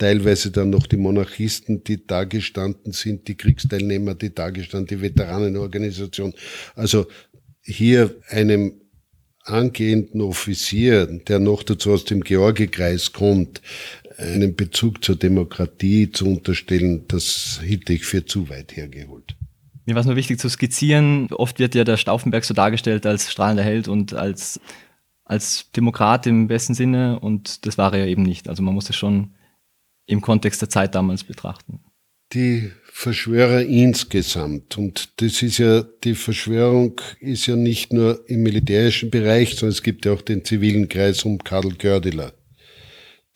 teilweise dann noch die Monarchisten, die da gestanden sind, die Kriegsteilnehmer, die da gestanden, die Veteranenorganisation. Also hier einem angehenden Offizier, der noch dazu aus dem Georgikreis kommt, einen Bezug zur Demokratie zu unterstellen, das hielt ich für zu weit hergeholt. Mir war es nur wichtig zu skizzieren. Oft wird ja der Stauffenberg so dargestellt als strahlender Held und als, als Demokrat im besten Sinne und das war er ja eben nicht. Also man muss es schon im Kontext der Zeit damals betrachten. Die Verschwörer insgesamt. Und das ist ja, die Verschwörung ist ja nicht nur im militärischen Bereich, sondern es gibt ja auch den zivilen Kreis um Karl Gördeler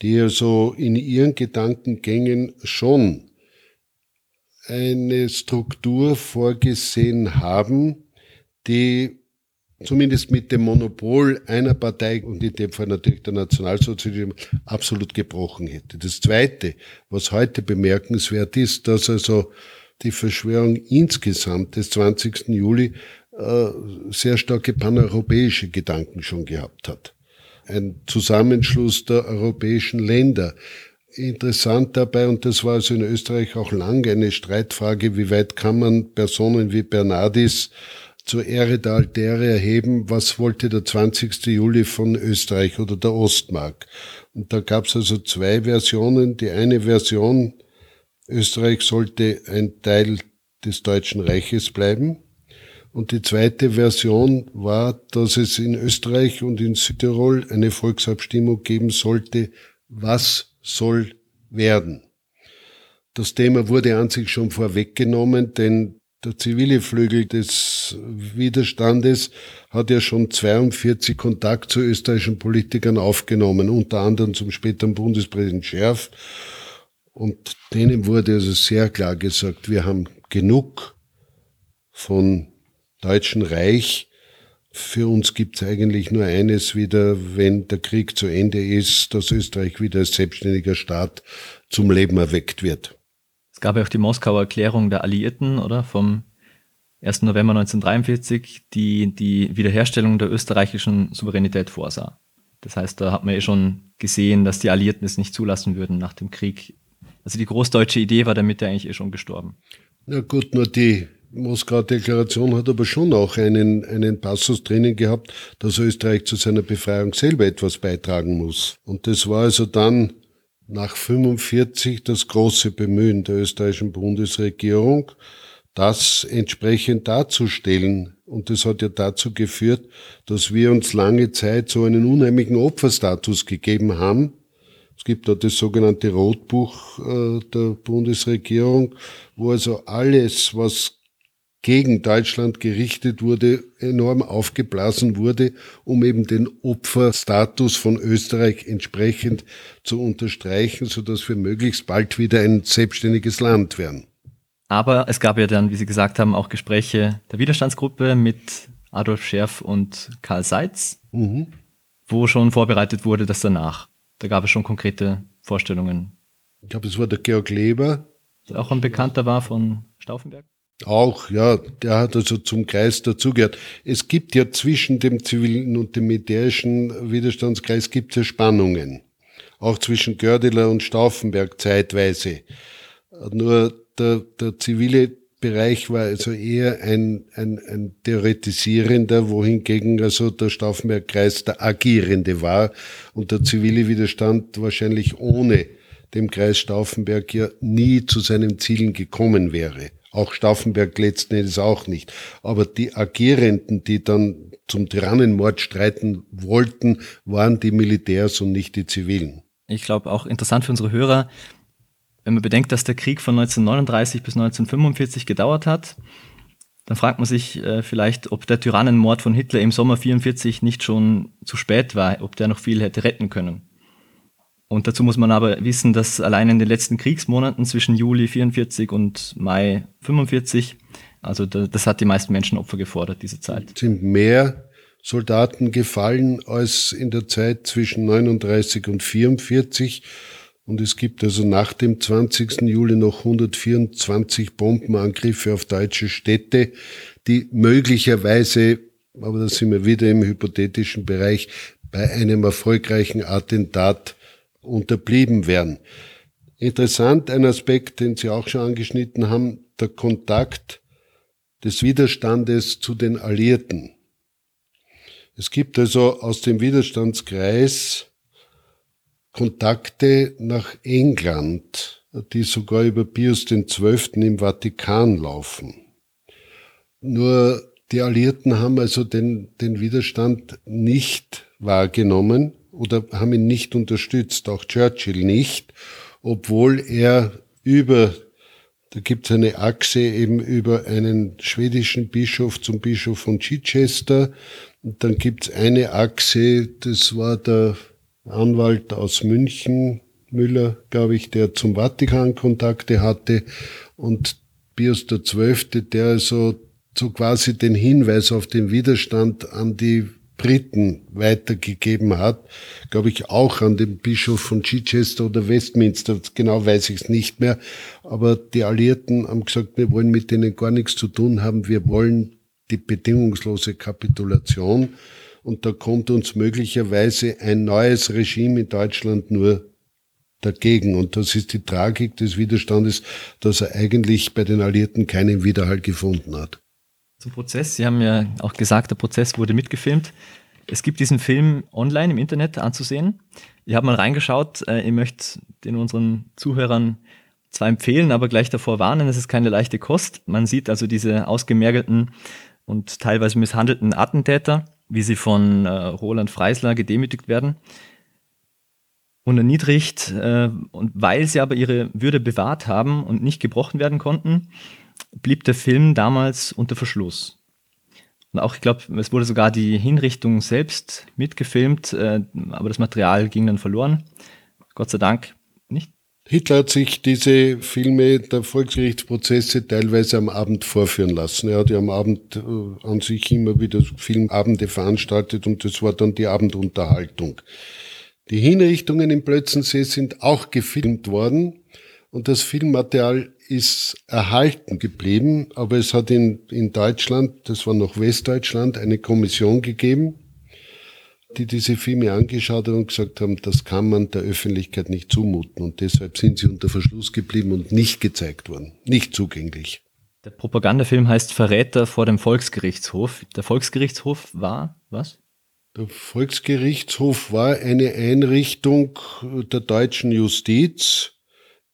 die also in ihren Gedankengängen schon eine Struktur vorgesehen haben, die zumindest mit dem Monopol einer Partei und in dem Fall natürlich der Nationalsozialismus absolut gebrochen hätte. Das Zweite, was heute bemerkenswert ist, dass also die Verschwörung insgesamt des 20. Juli äh, sehr starke paneuropäische Gedanken schon gehabt hat ein Zusammenschluss der europäischen Länder. Interessant dabei, und das war also in Österreich auch lange eine Streitfrage, wie weit kann man Personen wie Bernardis zur Ehre der Altäre erheben, was wollte der 20. Juli von Österreich oder der Ostmark. Und da gab es also zwei Versionen. Die eine Version, Österreich sollte ein Teil des Deutschen Reiches bleiben. Und die zweite Version war, dass es in Österreich und in Südtirol eine Volksabstimmung geben sollte, was soll werden. Das Thema wurde an sich schon vorweggenommen, denn der zivile Flügel des Widerstandes hat ja schon 42 Kontakt zu österreichischen Politikern aufgenommen, unter anderem zum späteren Bundespräsident Scherf. Und denen wurde also sehr klar gesagt, wir haben genug von Deutschen Reich. Für uns gibt es eigentlich nur eines wieder, wenn der Krieg zu Ende ist, dass Österreich wieder als selbstständiger Staat zum Leben erweckt wird. Gab ja auch die Moskauer Erklärung der Alliierten, oder? Vom 1. November 1943, die die Wiederherstellung der österreichischen Souveränität vorsah. Das heißt, da hat man eh schon gesehen, dass die Alliierten es nicht zulassen würden nach dem Krieg. Also die großdeutsche Idee war damit ja eigentlich eh schon gestorben. Na gut, nur die Moskauer Deklaration hat aber schon auch einen, einen Passus drinnen gehabt, dass Österreich zu seiner Befreiung selber etwas beitragen muss. Und das war also dann nach 45 das große Bemühen der österreichischen Bundesregierung, das entsprechend darzustellen. Und das hat ja dazu geführt, dass wir uns lange Zeit so einen unheimlichen Opferstatus gegeben haben. Es gibt da das sogenannte Rotbuch äh, der Bundesregierung, wo also alles, was gegen Deutschland gerichtet wurde, enorm aufgeblasen wurde, um eben den Opferstatus von Österreich entsprechend zu unterstreichen, sodass wir möglichst bald wieder ein selbstständiges Land werden. Aber es gab ja dann, wie Sie gesagt haben, auch Gespräche der Widerstandsgruppe mit Adolf Scherf und Karl Seitz, mhm. wo schon vorbereitet wurde, dass danach. Da gab es schon konkrete Vorstellungen. Ich glaube, es war der Georg Leber. Der auch ein Bekannter war von Stauffenberg. Auch, ja, der hat also zum Kreis dazugehört. Es gibt ja zwischen dem zivilen und dem militärischen Widerstandskreis gibt ja Spannungen. Auch zwischen Gördeler und Stauffenberg zeitweise. Nur der, der zivile Bereich war also eher ein, ein, ein theoretisierender, wohingegen also der Stauffenberg-Kreis der agierende war und der zivile Widerstand wahrscheinlich ohne dem Kreis Stauffenberg ja nie zu seinen Zielen gekommen wäre. Auch Stauffenberg letzten Endes auch nicht. Aber die Agierenden, die dann zum Tyrannenmord streiten wollten, waren die Militärs und nicht die Zivilen. Ich glaube auch interessant für unsere Hörer, wenn man bedenkt, dass der Krieg von 1939 bis 1945 gedauert hat, dann fragt man sich äh, vielleicht, ob der Tyrannenmord von Hitler im Sommer 44 nicht schon zu spät war, ob der noch viel hätte retten können. Und dazu muss man aber wissen, dass allein in den letzten Kriegsmonaten zwischen Juli 44 und Mai 45, also das hat die meisten Menschenopfer gefordert, diese Zeit. Sind mehr Soldaten gefallen als in der Zeit zwischen 39 und 44. Und es gibt also nach dem 20. Juli noch 124 Bombenangriffe auf deutsche Städte, die möglicherweise, aber da sind wir wieder im hypothetischen Bereich, bei einem erfolgreichen Attentat unterblieben wären. Interessant, ein Aspekt, den Sie auch schon angeschnitten haben, der Kontakt des Widerstandes zu den Alliierten. Es gibt also aus dem Widerstandskreis Kontakte nach England, die sogar über Pius XII. im Vatikan laufen. Nur die Alliierten haben also den, den Widerstand nicht wahrgenommen oder haben ihn nicht unterstützt, auch Churchill nicht, obwohl er über, da gibt es eine Achse eben über einen schwedischen Bischof zum Bischof von Chichester, und dann gibt es eine Achse, das war der Anwalt aus München, Müller, glaube ich, der zum Vatikan Kontakte hatte und Pius XII., der also so quasi den Hinweis auf den Widerstand an die Briten weitergegeben hat, glaube ich auch an den Bischof von Chichester oder Westminster, genau weiß ich es nicht mehr, aber die Alliierten haben gesagt, wir wollen mit denen gar nichts zu tun haben, wir wollen die bedingungslose Kapitulation und da kommt uns möglicherweise ein neues Regime in Deutschland nur dagegen. Und das ist die Tragik des Widerstandes, dass er eigentlich bei den Alliierten keinen Widerhall gefunden hat. Zum Prozess. Sie haben ja auch gesagt, der Prozess wurde mitgefilmt. Es gibt diesen Film online im Internet anzusehen. Ich habe mal reingeschaut. Äh, ich möchte den unseren Zuhörern zwar empfehlen, aber gleich davor warnen, es ist keine leichte Kost. Man sieht also diese ausgemergelten und teilweise misshandelten Attentäter wie sie von äh, Roland Freisler gedemütigt werden und erniedrigt. Äh, und weil sie aber ihre Würde bewahrt haben und nicht gebrochen werden konnten, blieb der Film damals unter Verschluss. Und auch, ich glaube, es wurde sogar die Hinrichtung selbst mitgefilmt, äh, aber das Material ging dann verloren. Gott sei Dank nicht. Hitler hat sich diese Filme der Volksgerichtsprozesse teilweise am Abend vorführen lassen. Er hat ja am Abend äh, an sich immer wieder Filmabende veranstaltet und das war dann die Abendunterhaltung. Die Hinrichtungen im Plötzensee sind auch gefilmt worden und das Filmmaterial ist erhalten geblieben, aber es hat in, in Deutschland, das war noch Westdeutschland, eine Kommission gegeben, die diese Filme angeschaut haben und gesagt haben, das kann man der Öffentlichkeit nicht zumuten. Und deshalb sind sie unter Verschluss geblieben und nicht gezeigt worden, nicht zugänglich. Der Propagandafilm heißt Verräter vor dem Volksgerichtshof. Der Volksgerichtshof war was? Der Volksgerichtshof war eine Einrichtung der deutschen Justiz.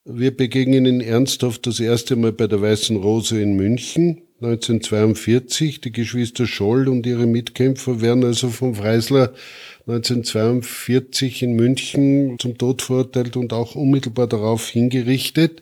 Wir begegnen ihn ernsthaft das erste Mal bei der Weißen Rose in München 1942. Die Geschwister Scholl und ihre Mitkämpfer werden also vom Freisler 1942 in München zum Tod verurteilt und auch unmittelbar darauf hingerichtet.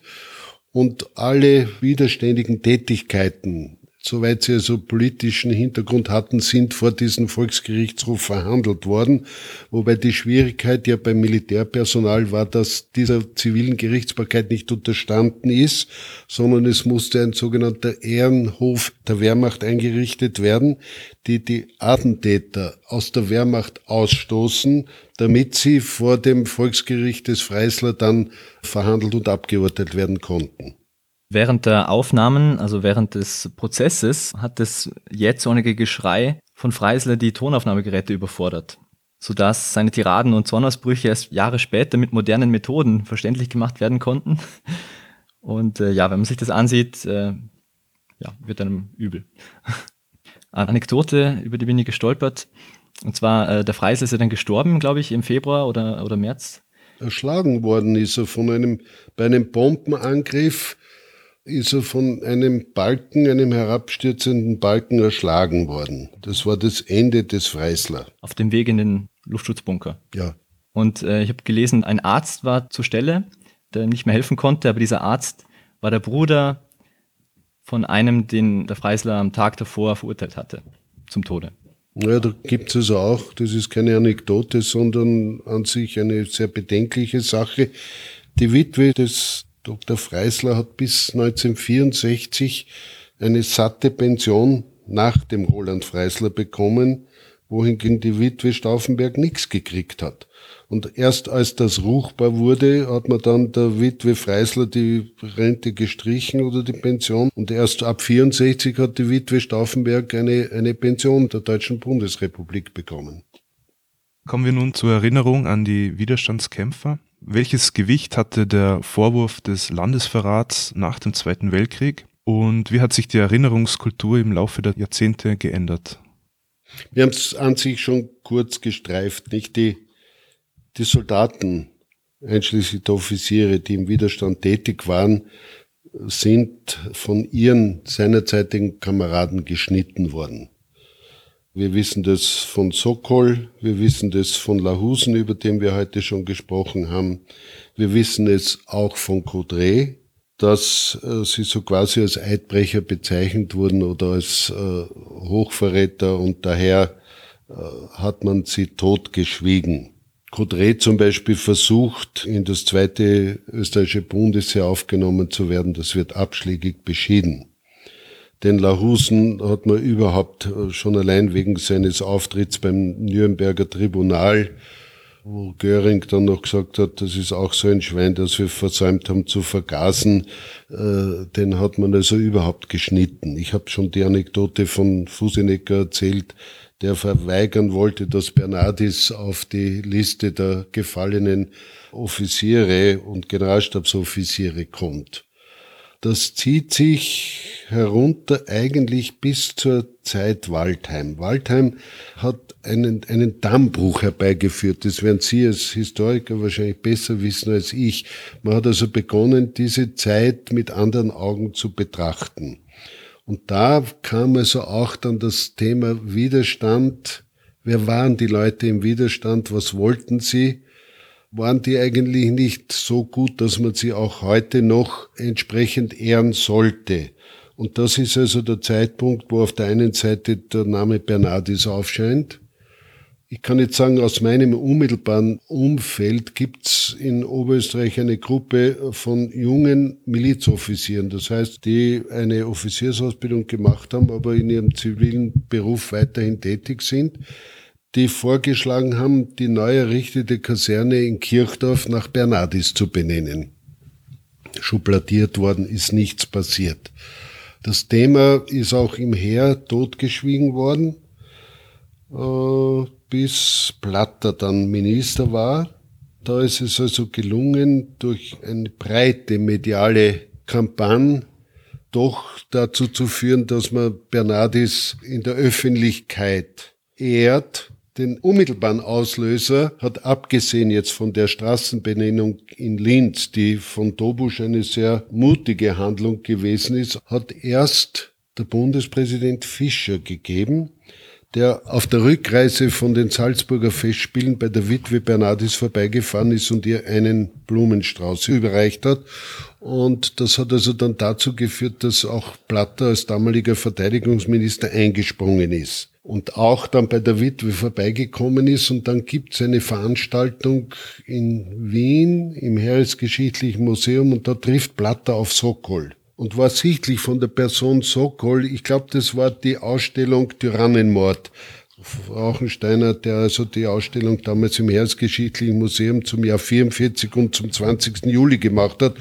Und alle widerständigen Tätigkeiten soweit sie also politischen Hintergrund hatten, sind vor diesem Volksgerichtshof verhandelt worden. Wobei die Schwierigkeit ja beim Militärpersonal war, dass dieser zivilen Gerichtsbarkeit nicht unterstanden ist, sondern es musste ein sogenannter Ehrenhof der Wehrmacht eingerichtet werden, die die Attentäter aus der Wehrmacht ausstoßen, damit sie vor dem Volksgericht des Freisler dann verhandelt und abgeurteilt werden konnten. Während der Aufnahmen, also während des Prozesses, hat das jähzornige Geschrei von Freisler die Tonaufnahmegeräte überfordert, sodass seine Tiraden und Zornausbrüche erst Jahre später mit modernen Methoden verständlich gemacht werden konnten. Und äh, ja, wenn man sich das ansieht, äh, ja, wird einem übel. Eine Anekdote, über die bin ich gestolpert. Und zwar, äh, der Freisler ist ja dann gestorben, glaube ich, im Februar oder, oder März. Erschlagen worden ist er von einem, bei einem Bombenangriff ist er von einem Balken, einem herabstürzenden Balken erschlagen worden. Das war das Ende des Freisler. Auf dem Weg in den Luftschutzbunker. Ja. Und äh, ich habe gelesen, ein Arzt war zur Stelle, der nicht mehr helfen konnte, aber dieser Arzt war der Bruder von einem, den der Freisler am Tag davor verurteilt hatte zum Tode. Ja, da gibt es also auch, das ist keine Anekdote, sondern an sich eine sehr bedenkliche Sache. Die Witwe des Dr. Freisler hat bis 1964 eine satte Pension nach dem Roland Freisler bekommen, wohingegen die Witwe Stauffenberg nichts gekriegt hat. Und erst als das ruchbar wurde, hat man dann der Witwe Freisler die Rente gestrichen oder die Pension. Und erst ab 64 hat die Witwe Stauffenberg eine, eine Pension der Deutschen Bundesrepublik bekommen. Kommen wir nun zur Erinnerung an die Widerstandskämpfer. Welches Gewicht hatte der Vorwurf des Landesverrats nach dem Zweiten Weltkrieg und wie hat sich die Erinnerungskultur im Laufe der Jahrzehnte geändert? Wir haben es an sich schon kurz gestreift, nicht die die Soldaten, einschließlich der Offiziere, die im Widerstand tätig waren, sind von ihren seinerzeitigen Kameraden geschnitten worden. Wir wissen das von Sokol, wir wissen das von Lahusen, über den wir heute schon gesprochen haben. Wir wissen es auch von Coudray, dass äh, sie so quasi als Eidbrecher bezeichnet wurden oder als äh, Hochverräter und daher äh, hat man sie totgeschwiegen. Coudray zum Beispiel versucht, in das zweite österreichische Bundesheer aufgenommen zu werden. Das wird abschlägig beschieden. Den Lahusen hat man überhaupt äh, schon allein wegen seines Auftritts beim Nürnberger Tribunal, wo Göring dann noch gesagt hat, das ist auch so ein Schwein, das wir versäumt haben zu vergasen, äh, den hat man also überhaupt geschnitten. Ich habe schon die Anekdote von Fusenecker erzählt, der verweigern wollte, dass Bernardis auf die Liste der gefallenen Offiziere und Generalstabsoffiziere kommt. Das zieht sich herunter eigentlich bis zur Zeit Waldheim. Waldheim hat einen, einen Dammbruch herbeigeführt. Das werden Sie als Historiker wahrscheinlich besser wissen als ich. Man hat also begonnen, diese Zeit mit anderen Augen zu betrachten. Und da kam also auch dann das Thema Widerstand. Wer waren die Leute im Widerstand? Was wollten sie? Waren die eigentlich nicht so gut, dass man sie auch heute noch entsprechend ehren sollte? Und das ist also der Zeitpunkt, wo auf der einen Seite der Name Bernardis aufscheint. Ich kann jetzt sagen, aus meinem unmittelbaren Umfeld gibt's in Oberösterreich eine Gruppe von jungen Milizoffizieren, das heißt, die eine Offiziersausbildung gemacht haben, aber in ihrem zivilen Beruf weiterhin tätig sind, die vorgeschlagen haben, die neu errichtete Kaserne in Kirchdorf nach Bernardis zu benennen. Schubladiert worden ist nichts passiert. Das Thema ist auch im Heer totgeschwiegen worden. Äh, bis Platter dann Minister war. Da ist es also gelungen, durch eine breite mediale Kampagne doch dazu zu führen, dass man Bernardis in der Öffentlichkeit ehrt. Den unmittelbaren Auslöser hat abgesehen jetzt von der Straßenbenennung in Linz, die von Dobusch eine sehr mutige Handlung gewesen ist, hat erst der Bundespräsident Fischer gegeben, der auf der Rückreise von den Salzburger Festspielen bei der Witwe Bernardis vorbeigefahren ist und ihr einen Blumenstrauß überreicht hat. Und das hat also dann dazu geführt, dass auch Platter als damaliger Verteidigungsminister eingesprungen ist und auch dann bei der Witwe vorbeigekommen ist. Und dann gibt es eine Veranstaltung in Wien im Heeresgeschichtlichen Museum und da trifft Platter auf Sokol und war sichtlich von der Person Sokol. Ich glaube, das war die Ausstellung Tyrannenmord. Rauchensteiner, der also die Ausstellung damals im Heeresgeschichtlichen Museum zum Jahr 44 und zum 20. Juli gemacht hat.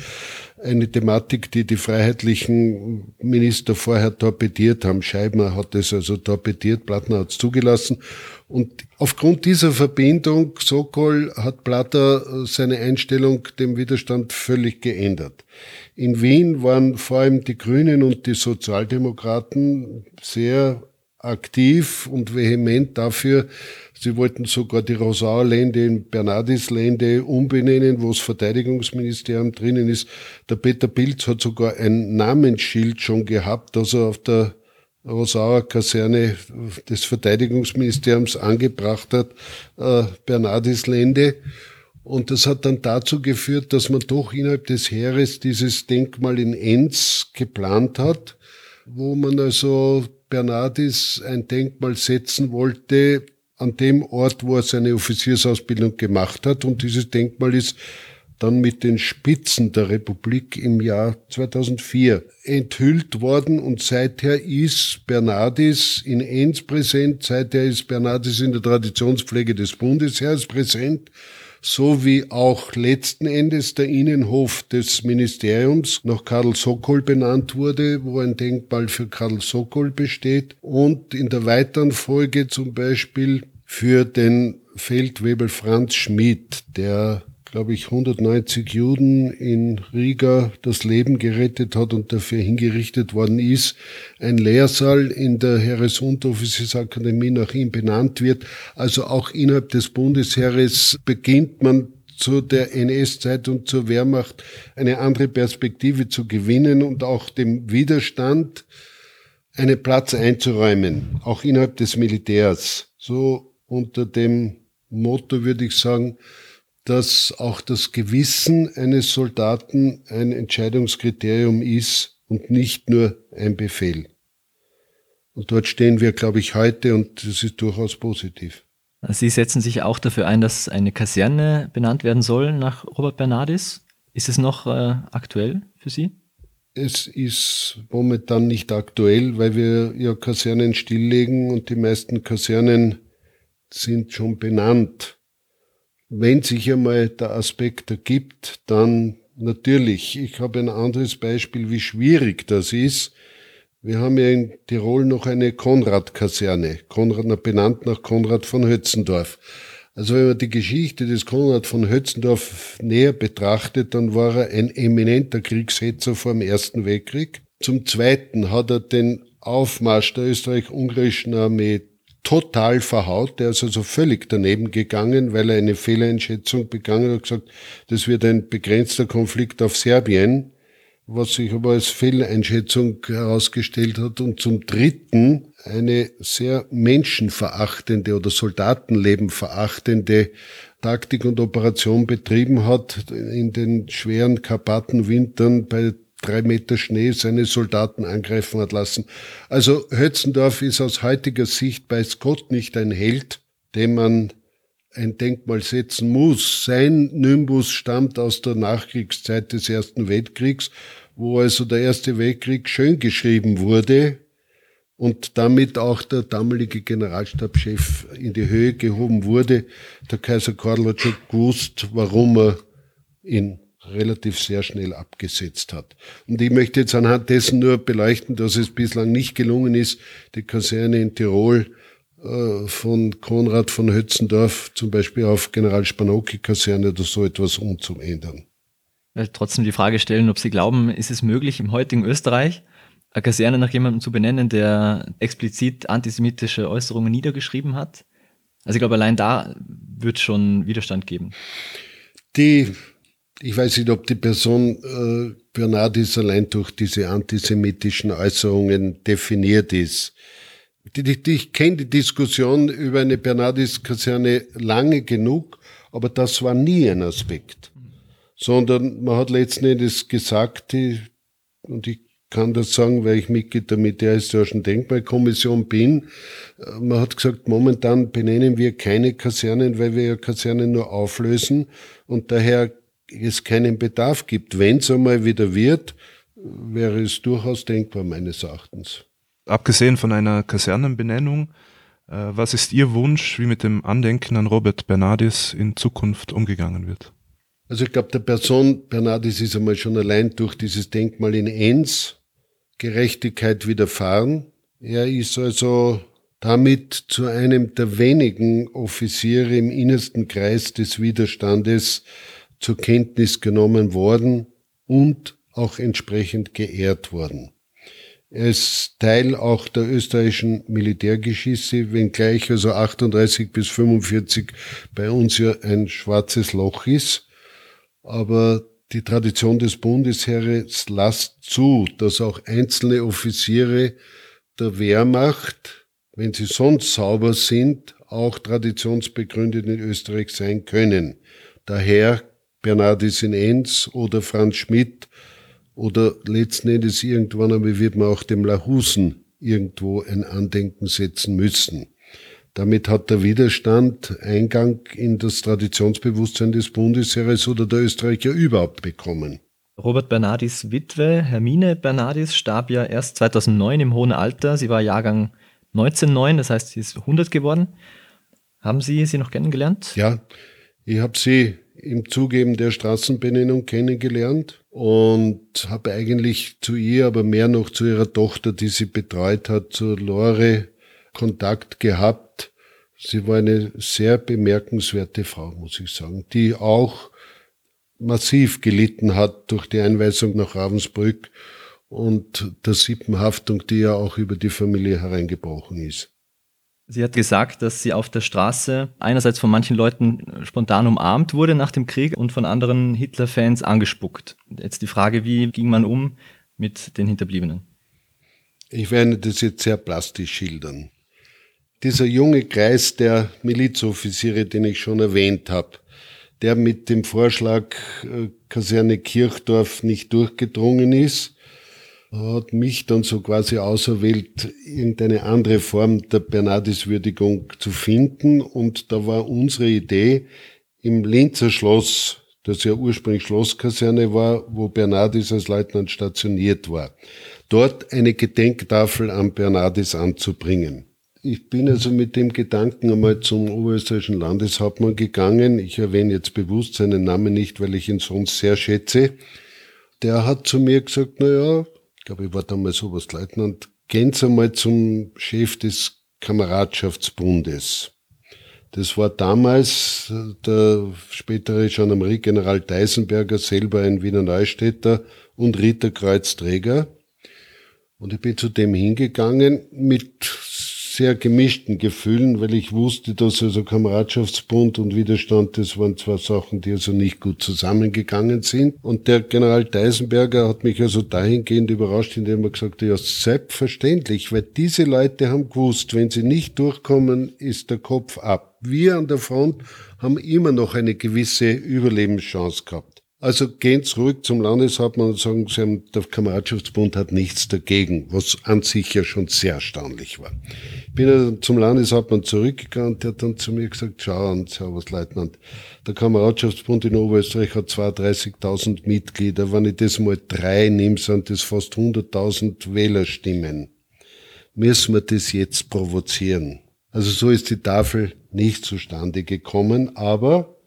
Eine Thematik, die die freiheitlichen Minister vorher torpediert haben. Scheibner hat es also torpediert, Plattner hat es zugelassen. Und aufgrund dieser Verbindung, Sokol, hat Platter seine Einstellung dem Widerstand völlig geändert. In Wien waren vor allem die Grünen und die Sozialdemokraten sehr aktiv und vehement dafür. Sie wollten sogar die Rosauer Lände in Bernardis Lände umbenennen, wo das Verteidigungsministerium drinnen ist. Der Peter Pilz hat sogar ein Namensschild schon gehabt, das er auf der Rosauer Kaserne des Verteidigungsministeriums angebracht hat, äh, Bernardis Lände. Und das hat dann dazu geführt, dass man doch innerhalb des Heeres dieses Denkmal in Enz geplant hat, wo man also Bernardis ein Denkmal setzen wollte an dem Ort, wo er seine Offiziersausbildung gemacht hat. Und dieses Denkmal ist dann mit den Spitzen der Republik im Jahr 2004 enthüllt worden. Und seither ist Bernardis in Enns präsent, seither ist Bernardis in der Traditionspflege des Bundesheers präsent. So wie auch letzten Endes der Innenhof des Ministeriums nach Karl Sokol benannt wurde, wo ein Denkmal für Karl Sokol besteht. Und in der weiteren Folge zum Beispiel für den Feldwebel Franz Schmid, der glaube ich, 190 Juden in Riga das Leben gerettet hat und dafür hingerichtet worden ist. Ein Lehrsaal in der Heeresunteroffiziersakademie nach ihm benannt wird. Also auch innerhalb des Bundesheeres beginnt man zu der NS-Zeit und zur Wehrmacht eine andere Perspektive zu gewinnen und auch dem Widerstand einen Platz einzuräumen, auch innerhalb des Militärs. So unter dem Motto würde ich sagen, dass auch das Gewissen eines Soldaten ein Entscheidungskriterium ist und nicht nur ein Befehl. Und dort stehen wir, glaube ich, heute und das ist durchaus positiv. Sie setzen sich auch dafür ein, dass eine Kaserne benannt werden soll nach Robert Bernardis. Ist es noch äh, aktuell für Sie? Es ist momentan nicht aktuell, weil wir ja Kasernen stilllegen und die meisten Kasernen sind schon benannt. Wenn sich einmal der Aspekt ergibt, dann natürlich. Ich habe ein anderes Beispiel, wie schwierig das ist. Wir haben ja in Tirol noch eine Konrad-Kaserne, Konrad, benannt nach Konrad von Hötzendorf. Also wenn man die Geschichte des Konrad von Hötzendorf näher betrachtet, dann war er ein eminenter Kriegshetzer vor dem Ersten Weltkrieg. Zum Zweiten hat er den Aufmarsch der österreich-ungarischen Armee total verhaut. Der ist also völlig daneben gegangen, weil er eine Fehleinschätzung begangen hat, gesagt, das wird ein begrenzter Konflikt auf Serbien, was sich aber als Fehleinschätzung herausgestellt hat. Und zum Dritten eine sehr menschenverachtende oder Soldatenleben verachtende Taktik und Operation betrieben hat in den schweren Karpatenwintern bei drei Meter Schnee seine Soldaten angreifen hat lassen. Also Hötzendorf ist aus heutiger Sicht bei Scott nicht ein Held, dem man ein Denkmal setzen muss. Sein Nimbus stammt aus der Nachkriegszeit des Ersten Weltkriegs, wo also der Erste Weltkrieg schön geschrieben wurde und damit auch der damalige Generalstabschef in die Höhe gehoben wurde. Der Kaiser Karl hat schon gewusst, warum er ihn relativ sehr schnell abgesetzt hat. Und ich möchte jetzt anhand dessen nur beleuchten, dass es bislang nicht gelungen ist, die Kaserne in Tirol äh, von Konrad von Hötzendorf zum Beispiel auf General Spanocki-Kaserne oder so etwas umzuändern. Trotzdem die Frage stellen, ob Sie glauben, ist es möglich, im heutigen Österreich eine Kaserne nach jemandem zu benennen, der explizit antisemitische Äußerungen niedergeschrieben hat? Also ich glaube, allein da wird schon Widerstand geben. Die ich weiß nicht, ob die Person äh, Bernardis allein durch diese antisemitischen Äußerungen definiert ist. Die, die, ich kenne die Diskussion über eine Bernardis-Kaserne lange genug, aber das war nie ein Aspekt. Sondern man hat letzten Endes gesagt, die, und ich kann das sagen, weil ich Mitglied der Militärhistorischen Denkmalkommission bin. Äh, man hat gesagt, momentan benennen wir keine Kasernen, weil wir ja Kasernen nur auflösen und daher es keinen Bedarf gibt. Wenn es einmal wieder wird, wäre es durchaus denkbar meines Erachtens. Abgesehen von einer Kasernenbenennung, äh, was ist Ihr Wunsch, wie mit dem Andenken an Robert Bernardis in Zukunft umgegangen wird? Also ich glaube, der Person Bernardis ist einmal schon allein durch dieses Denkmal in Enns Gerechtigkeit widerfahren. Er ist also damit zu einem der wenigen Offiziere im innersten Kreis des Widerstandes zur Kenntnis genommen worden und auch entsprechend geehrt worden. Er ist Teil auch der österreichischen Militärgeschichte, wenngleich also 38 bis 45 bei uns ja ein schwarzes Loch ist. Aber die Tradition des Bundesheeres lasst zu, dass auch einzelne Offiziere der Wehrmacht, wenn sie sonst sauber sind, auch traditionsbegründet in Österreich sein können. Daher Bernardis in Enns oder Franz Schmidt oder letzten Endes irgendwann einmal wird man auch dem Lahusen irgendwo ein Andenken setzen müssen. Damit hat der Widerstand Eingang in das Traditionsbewusstsein des Bundesheeres oder der Österreicher überhaupt bekommen. Robert Bernardis Witwe, Hermine Bernardis, starb ja erst 2009 im hohen Alter. Sie war Jahrgang 1909, das heißt, sie ist 100 geworden. Haben Sie sie noch kennengelernt? Ja, ich habe sie im Zugeben der Straßenbenennung kennengelernt und habe eigentlich zu ihr, aber mehr noch zu ihrer Tochter, die sie betreut hat, zu Lore, Kontakt gehabt. Sie war eine sehr bemerkenswerte Frau, muss ich sagen, die auch massiv gelitten hat durch die Einweisung nach Ravensbrück und der Sippenhaftung, die ja auch über die Familie hereingebrochen ist. Sie hat gesagt, dass sie auf der Straße einerseits von manchen Leuten spontan umarmt wurde nach dem Krieg und von anderen Hitler-Fans angespuckt. Jetzt die Frage, wie ging man um mit den Hinterbliebenen? Ich werde das jetzt sehr plastisch schildern. Dieser junge Kreis der Milizoffiziere, den ich schon erwähnt habe, der mit dem Vorschlag äh, Kaserne Kirchdorf nicht durchgedrungen ist, hat mich dann so quasi auserwählt, irgendeine andere Form der Bernardiswürdigung zu finden. Und da war unsere Idee, im Linzer Schloss, das ja ursprünglich Schlosskaserne war, wo Bernardis als Leutnant stationiert war, dort eine Gedenktafel an Bernardis anzubringen. Ich bin also mit dem Gedanken einmal zum oberösterreichischen Landeshauptmann gegangen. Ich erwähne jetzt bewusst seinen Namen nicht, weil ich ihn sonst sehr schätze. Der hat zu mir gesagt, na ja, glaube, ich war damals Oberstleutnant, gehen Sie einmal zum Chef des Kameradschaftsbundes. Das war damals der spätere Gendarmerie-General Deisenberger, selber ein Wiener Neustädter und Ritterkreuzträger. Und ich bin zu dem hingegangen mit sehr gemischten Gefühlen, weil ich wusste, dass also Kameradschaftsbund und Widerstand, das waren zwei Sachen, die also nicht gut zusammengegangen sind. Und der General Deisenberger hat mich also dahingehend überrascht, indem er gesagt hat, ja, selbstverständlich, weil diese Leute haben gewusst, wenn sie nicht durchkommen, ist der Kopf ab. Wir an der Front haben immer noch eine gewisse Überlebenschance gehabt. Also gehen zurück zum Landeshauptmann und sagen, Sie haben, der Kameradschaftsbund hat nichts dagegen, was an sich ja schon sehr erstaunlich war. Ich bin also zum Landeshauptmann zurückgegangen der hat dann zu mir gesagt, schau an, Servus-Leutnant, der Kameradschaftsbund in Oberösterreich hat 32.000 Mitglieder. Wenn ich das mal drei nehme, sind das fast 100.000 Wählerstimmen. Müssen wir das jetzt provozieren? Also so ist die Tafel nicht zustande gekommen, aber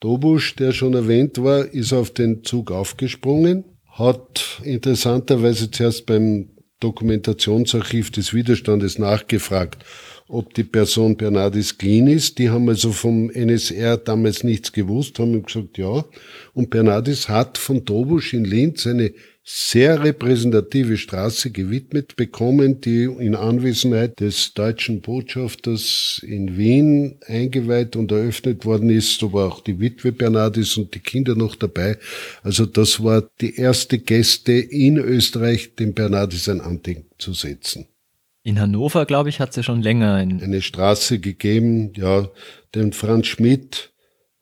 Dobusch, der schon erwähnt war, ist auf den Zug aufgesprungen, hat interessanterweise zuerst beim Dokumentationsarchiv des Widerstandes nachgefragt, ob die Person Bernardis clean ist. Die haben also vom NSR damals nichts gewusst, haben gesagt, ja. Und Bernardis hat von Dobusch in Linz eine sehr repräsentative Straße gewidmet bekommen, die in Anwesenheit des deutschen Botschafters in Wien eingeweiht und eröffnet worden ist. Da war auch die Witwe Bernardis und die Kinder noch dabei. Also das war die erste Gäste in Österreich, dem Bernardis ein Andenken zu setzen. In Hannover, glaube ich, hat es ja schon länger eine Straße gegeben. Ja, den Franz Schmidt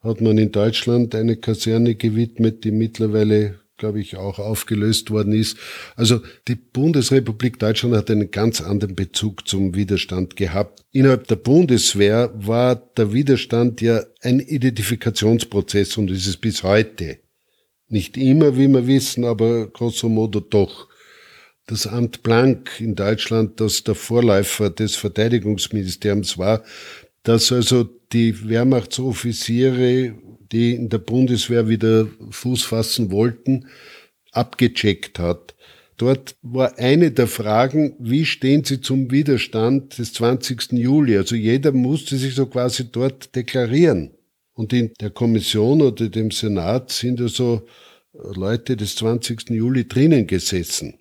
hat man in Deutschland eine Kaserne gewidmet, die mittlerweile glaube ich, auch aufgelöst worden ist. Also die Bundesrepublik Deutschland hat einen ganz anderen Bezug zum Widerstand gehabt. Innerhalb der Bundeswehr war der Widerstand ja ein Identifikationsprozess und ist es bis heute. Nicht immer, wie wir wissen, aber grosso modo doch. Das Amt Blank in Deutschland, das der Vorläufer des Verteidigungsministeriums war, dass also die Wehrmachtsoffiziere die in der Bundeswehr wieder Fuß fassen wollten, abgecheckt hat. Dort war eine der Fragen, wie stehen Sie zum Widerstand des 20. Juli? Also jeder musste sich so quasi dort deklarieren. Und in der Kommission oder dem Senat sind also Leute des 20. Juli drinnen gesessen.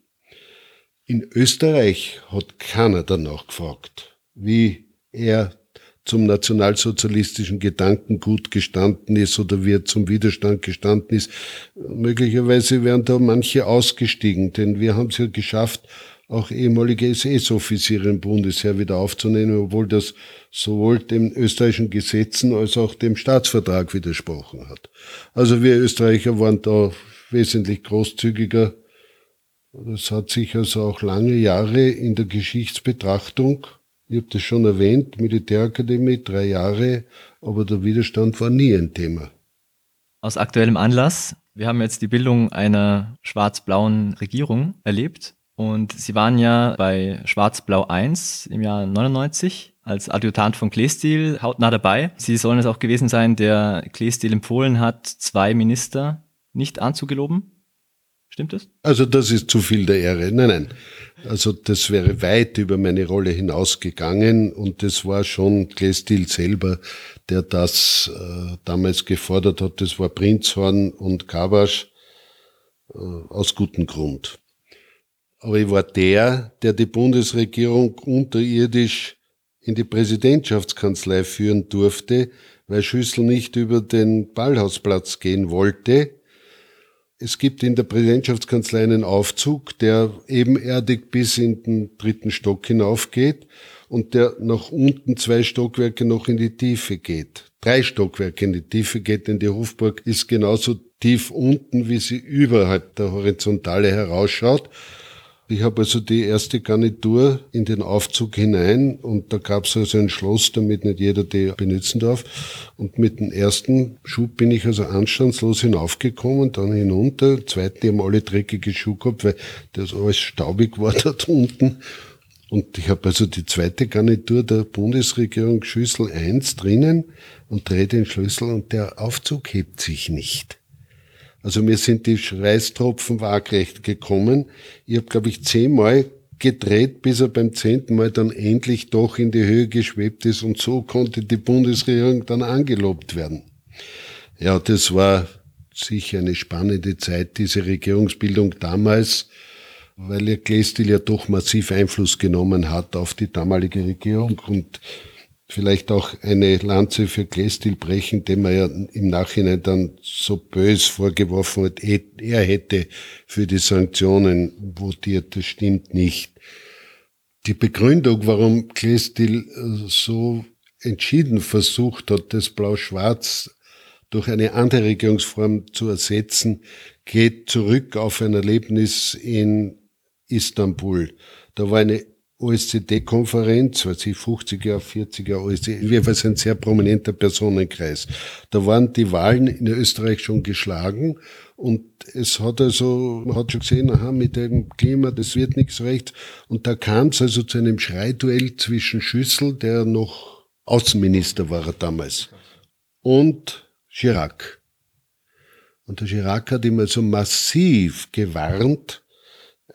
In Österreich hat keiner danach gefragt, wie er zum nationalsozialistischen Gedankengut gestanden ist oder wie er zum Widerstand gestanden ist. Möglicherweise wären da manche ausgestiegen, denn wir haben es ja geschafft, auch ehemalige SS-Offiziere im Bundesheer wieder aufzunehmen, obwohl das sowohl den österreichischen Gesetzen als auch dem Staatsvertrag widersprochen hat. Also wir Österreicher waren da wesentlich großzügiger. Das hat sich also auch lange Jahre in der Geschichtsbetrachtung Ich habe das schon erwähnt, Militärakademie, drei Jahre, aber der Widerstand war nie ein Thema. Aus aktuellem Anlass, wir haben jetzt die Bildung einer schwarz-blauen Regierung erlebt und Sie waren ja bei Schwarz-Blau 1 im Jahr 99 als Adjutant von Kleestil hautnah dabei. Sie sollen es auch gewesen sein, der Kleestil empfohlen hat, zwei Minister nicht anzugeloben. Stimmt das? Also das ist zu viel der Ehre. Nein, nein. Also das wäre weit über meine Rolle hinausgegangen und das war schon Glestil selber, der das äh, damals gefordert hat. Das war Prinzhorn und Kabasch äh, aus gutem Grund. Aber ich war der, der die Bundesregierung unterirdisch in die Präsidentschaftskanzlei führen durfte, weil Schüssel nicht über den Ballhausplatz gehen wollte es gibt in der Präsidentschaftskanzlei einen Aufzug, der ebenerdig bis in den dritten Stock hinaufgeht und der nach unten zwei Stockwerke noch in die Tiefe geht. Drei Stockwerke in die Tiefe geht, denn die Hofburg ist genauso tief unten, wie sie überhalb der Horizontale herausschaut. Ich habe also die erste Garnitur in den Aufzug hinein und da gab es also ein Schloss, damit nicht jeder die benutzen darf. Und mit dem ersten Schub bin ich also anstandslos hinaufgekommen, dann hinunter. Zweiten, die haben alle dreckige Schuhe gehabt, weil das alles staubig war *laughs* dort unten. Und ich habe also die zweite Garnitur der Bundesregierung Schüssel 1 drinnen und drehe den Schlüssel und der Aufzug hebt sich nicht. Also mir sind die Schweißtropfen waagrecht gekommen. Ich habe, glaube ich, zehnmal gedreht, bis er beim zehnten Mal dann endlich doch in die Höhe geschwebt ist und so konnte die Bundesregierung dann angelobt werden. Ja, das war sicher eine spannende Zeit, diese Regierungsbildung damals, weil ihr Glästil ja doch massiv Einfluss genommen hat auf die damalige Regierung und vielleicht auch eine Lanze für Glestil brechen, dem er ja im Nachhinein dann so bös vorgeworfen hat, er hätte für die Sanktionen votiert. Das stimmt nicht. Die Begründung, warum Glestil äh, so entschieden versucht hat, das Blau-Schwarz durch eine andere Regierungsform zu ersetzen, geht zurück auf ein Erlebnis in Istanbul. Da war eine OSZD-Konferenz, weiß ich, 50er, 40er OSZD, jedenfalls ein sehr prominenter Personenkreis. Da waren die Wahlen in Österreich schon geschlagen und es hat also, man hat schon gesehen, aha, mit dem Klima, das wird nichts recht. Und da kam es also zu einem Schreiduell zwischen Schüssel, der noch Außenminister war damals, und Chirac. Und der Chirac hat ihm also massiv gewarnt,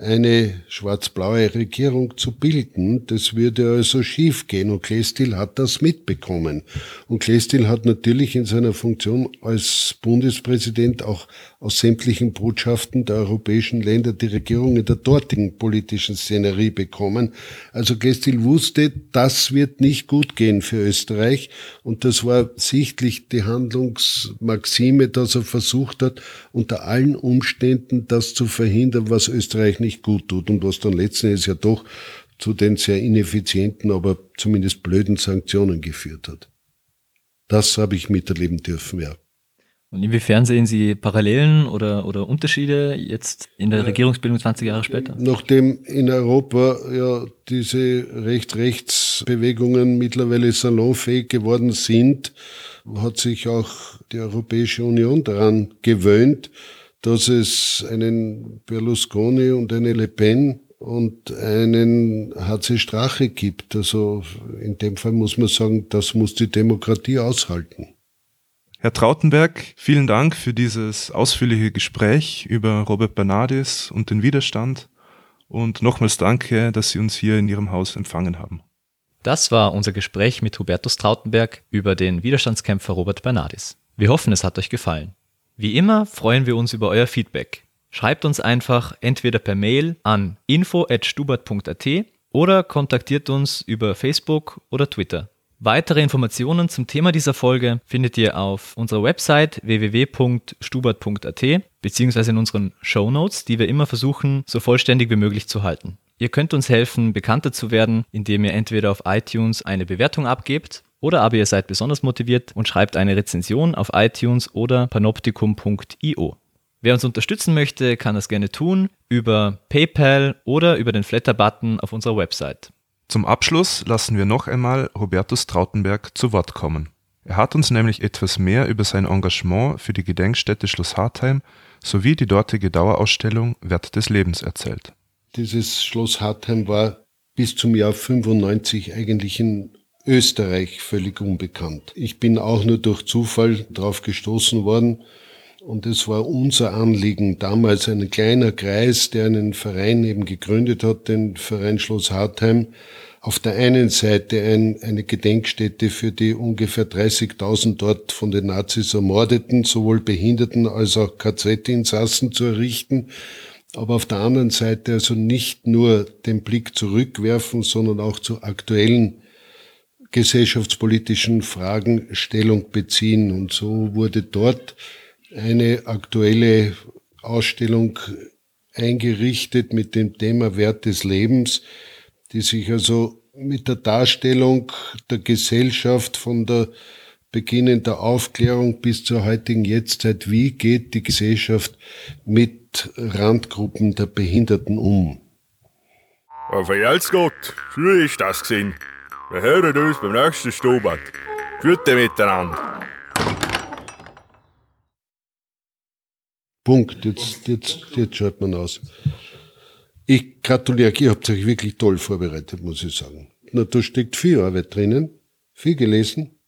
eine schwarz-blaue Regierung zu bilden. Das würde also schiefgehen und Klestil hat das mitbekommen. Und Klestil hat natürlich in seiner Funktion als Bundespräsident auch aus sämtlichen Botschaften der europäischen Länder die Regierungen der dortigen politischen Szenerie bekommen. Also Klestil wusste, das wird nicht gut gehen für Österreich und das war sichtlich die Handlungsmaxime, dass er versucht hat, unter allen Umständen das zu verhindern, was Österreich nicht gut tut und was dann letzten Endes ja doch zu den sehr ineffizienten, aber zumindest blöden Sanktionen geführt hat. Das habe ich miterleben dürfen, ja. Und inwiefern sehen Sie Parallelen oder, oder Unterschiede jetzt in der Regierungsbildung 20 Jahre später? Nachdem in Europa ja diese Recht-Rechts-Bewegungen mittlerweile salonfähig geworden sind, hat sich auch die Europäische Union daran gewöhnt, dass es einen Berlusconi und eine Le Pen und einen HC Strache gibt. Also in dem Fall muss man sagen, das muss die Demokratie aushalten. Herr Trautenberg, vielen Dank für dieses ausführliche Gespräch über Robert Bernardis und den Widerstand und nochmals danke, dass Sie uns hier in Ihrem Haus empfangen haben. Das war unser Gespräch mit Hubertus Trautenberg über den Widerstandskämpfer Robert Bernardis. Wir hoffen, es hat euch gefallen. Wie immer freuen wir uns über euer Feedback. Schreibt uns einfach entweder per Mail an info@stubert.at oder kontaktiert uns über Facebook oder Twitter. Weitere Informationen zum Thema dieser Folge findet ihr auf unserer Website www.stubert.at beziehungsweise in unseren Show Notes, die wir immer versuchen, so vollständig wie möglich zu halten. Ihr könnt uns helfen, bekannter zu werden, indem ihr entweder auf iTunes eine Bewertung abgebt oder aber ihr seid besonders motiviert und schreibt eine Rezension auf iTunes oder panoptikum.io. Wer uns unterstützen möchte, kann das gerne tun über PayPal oder über den Flatter-Button auf unserer Website. Zum Abschluss lassen wir noch einmal Hubertus Trautenberg zu Wort kommen. Er hat uns nämlich etwas mehr über sein Engagement für die Gedenkstätte Schloss Hartheim sowie die dortige Dauerausstellung Wert des Lebens erzählt. Dieses Schloss Hartheim war bis zum Jahr 95 eigentlich in Österreich völlig unbekannt. Ich bin auch nur durch Zufall drauf gestoßen worden und es war unser Anliegen, damals ein kleiner Kreis, der einen Verein eben gegründet hat, den Verein Schloss Hartheim, auf der einen Seite ein, eine Gedenkstätte für die ungefähr 30.000 dort von den Nazis ermordeten, sowohl Behinderten als auch KZ-Insassen zu errichten, aber auf der anderen Seite also nicht nur den Blick zurückwerfen, sondern auch zu aktuellen gesellschaftspolitischen Fragen Stellung beziehen. Und so wurde dort eine aktuelle Ausstellung eingerichtet mit dem Thema Wert des Lebens, die sich also mit der Darstellung der Gesellschaft von der Beginn der Aufklärung bis zur heutigen Jetztzeit, wie geht die Gesellschaft mit Randgruppen der Behinderten um? Aber verjelt's Gott, früher ist das gesehen. Wir hören uns beim nächsten Stubert. Gute miteinander. Punkt. Jetzt, jetzt, jetzt schaut man aus. Ich gratuliere, ihr habt euch wirklich toll vorbereitet, muss ich sagen. Na, da steckt viel Arbeit drinnen, viel gelesen.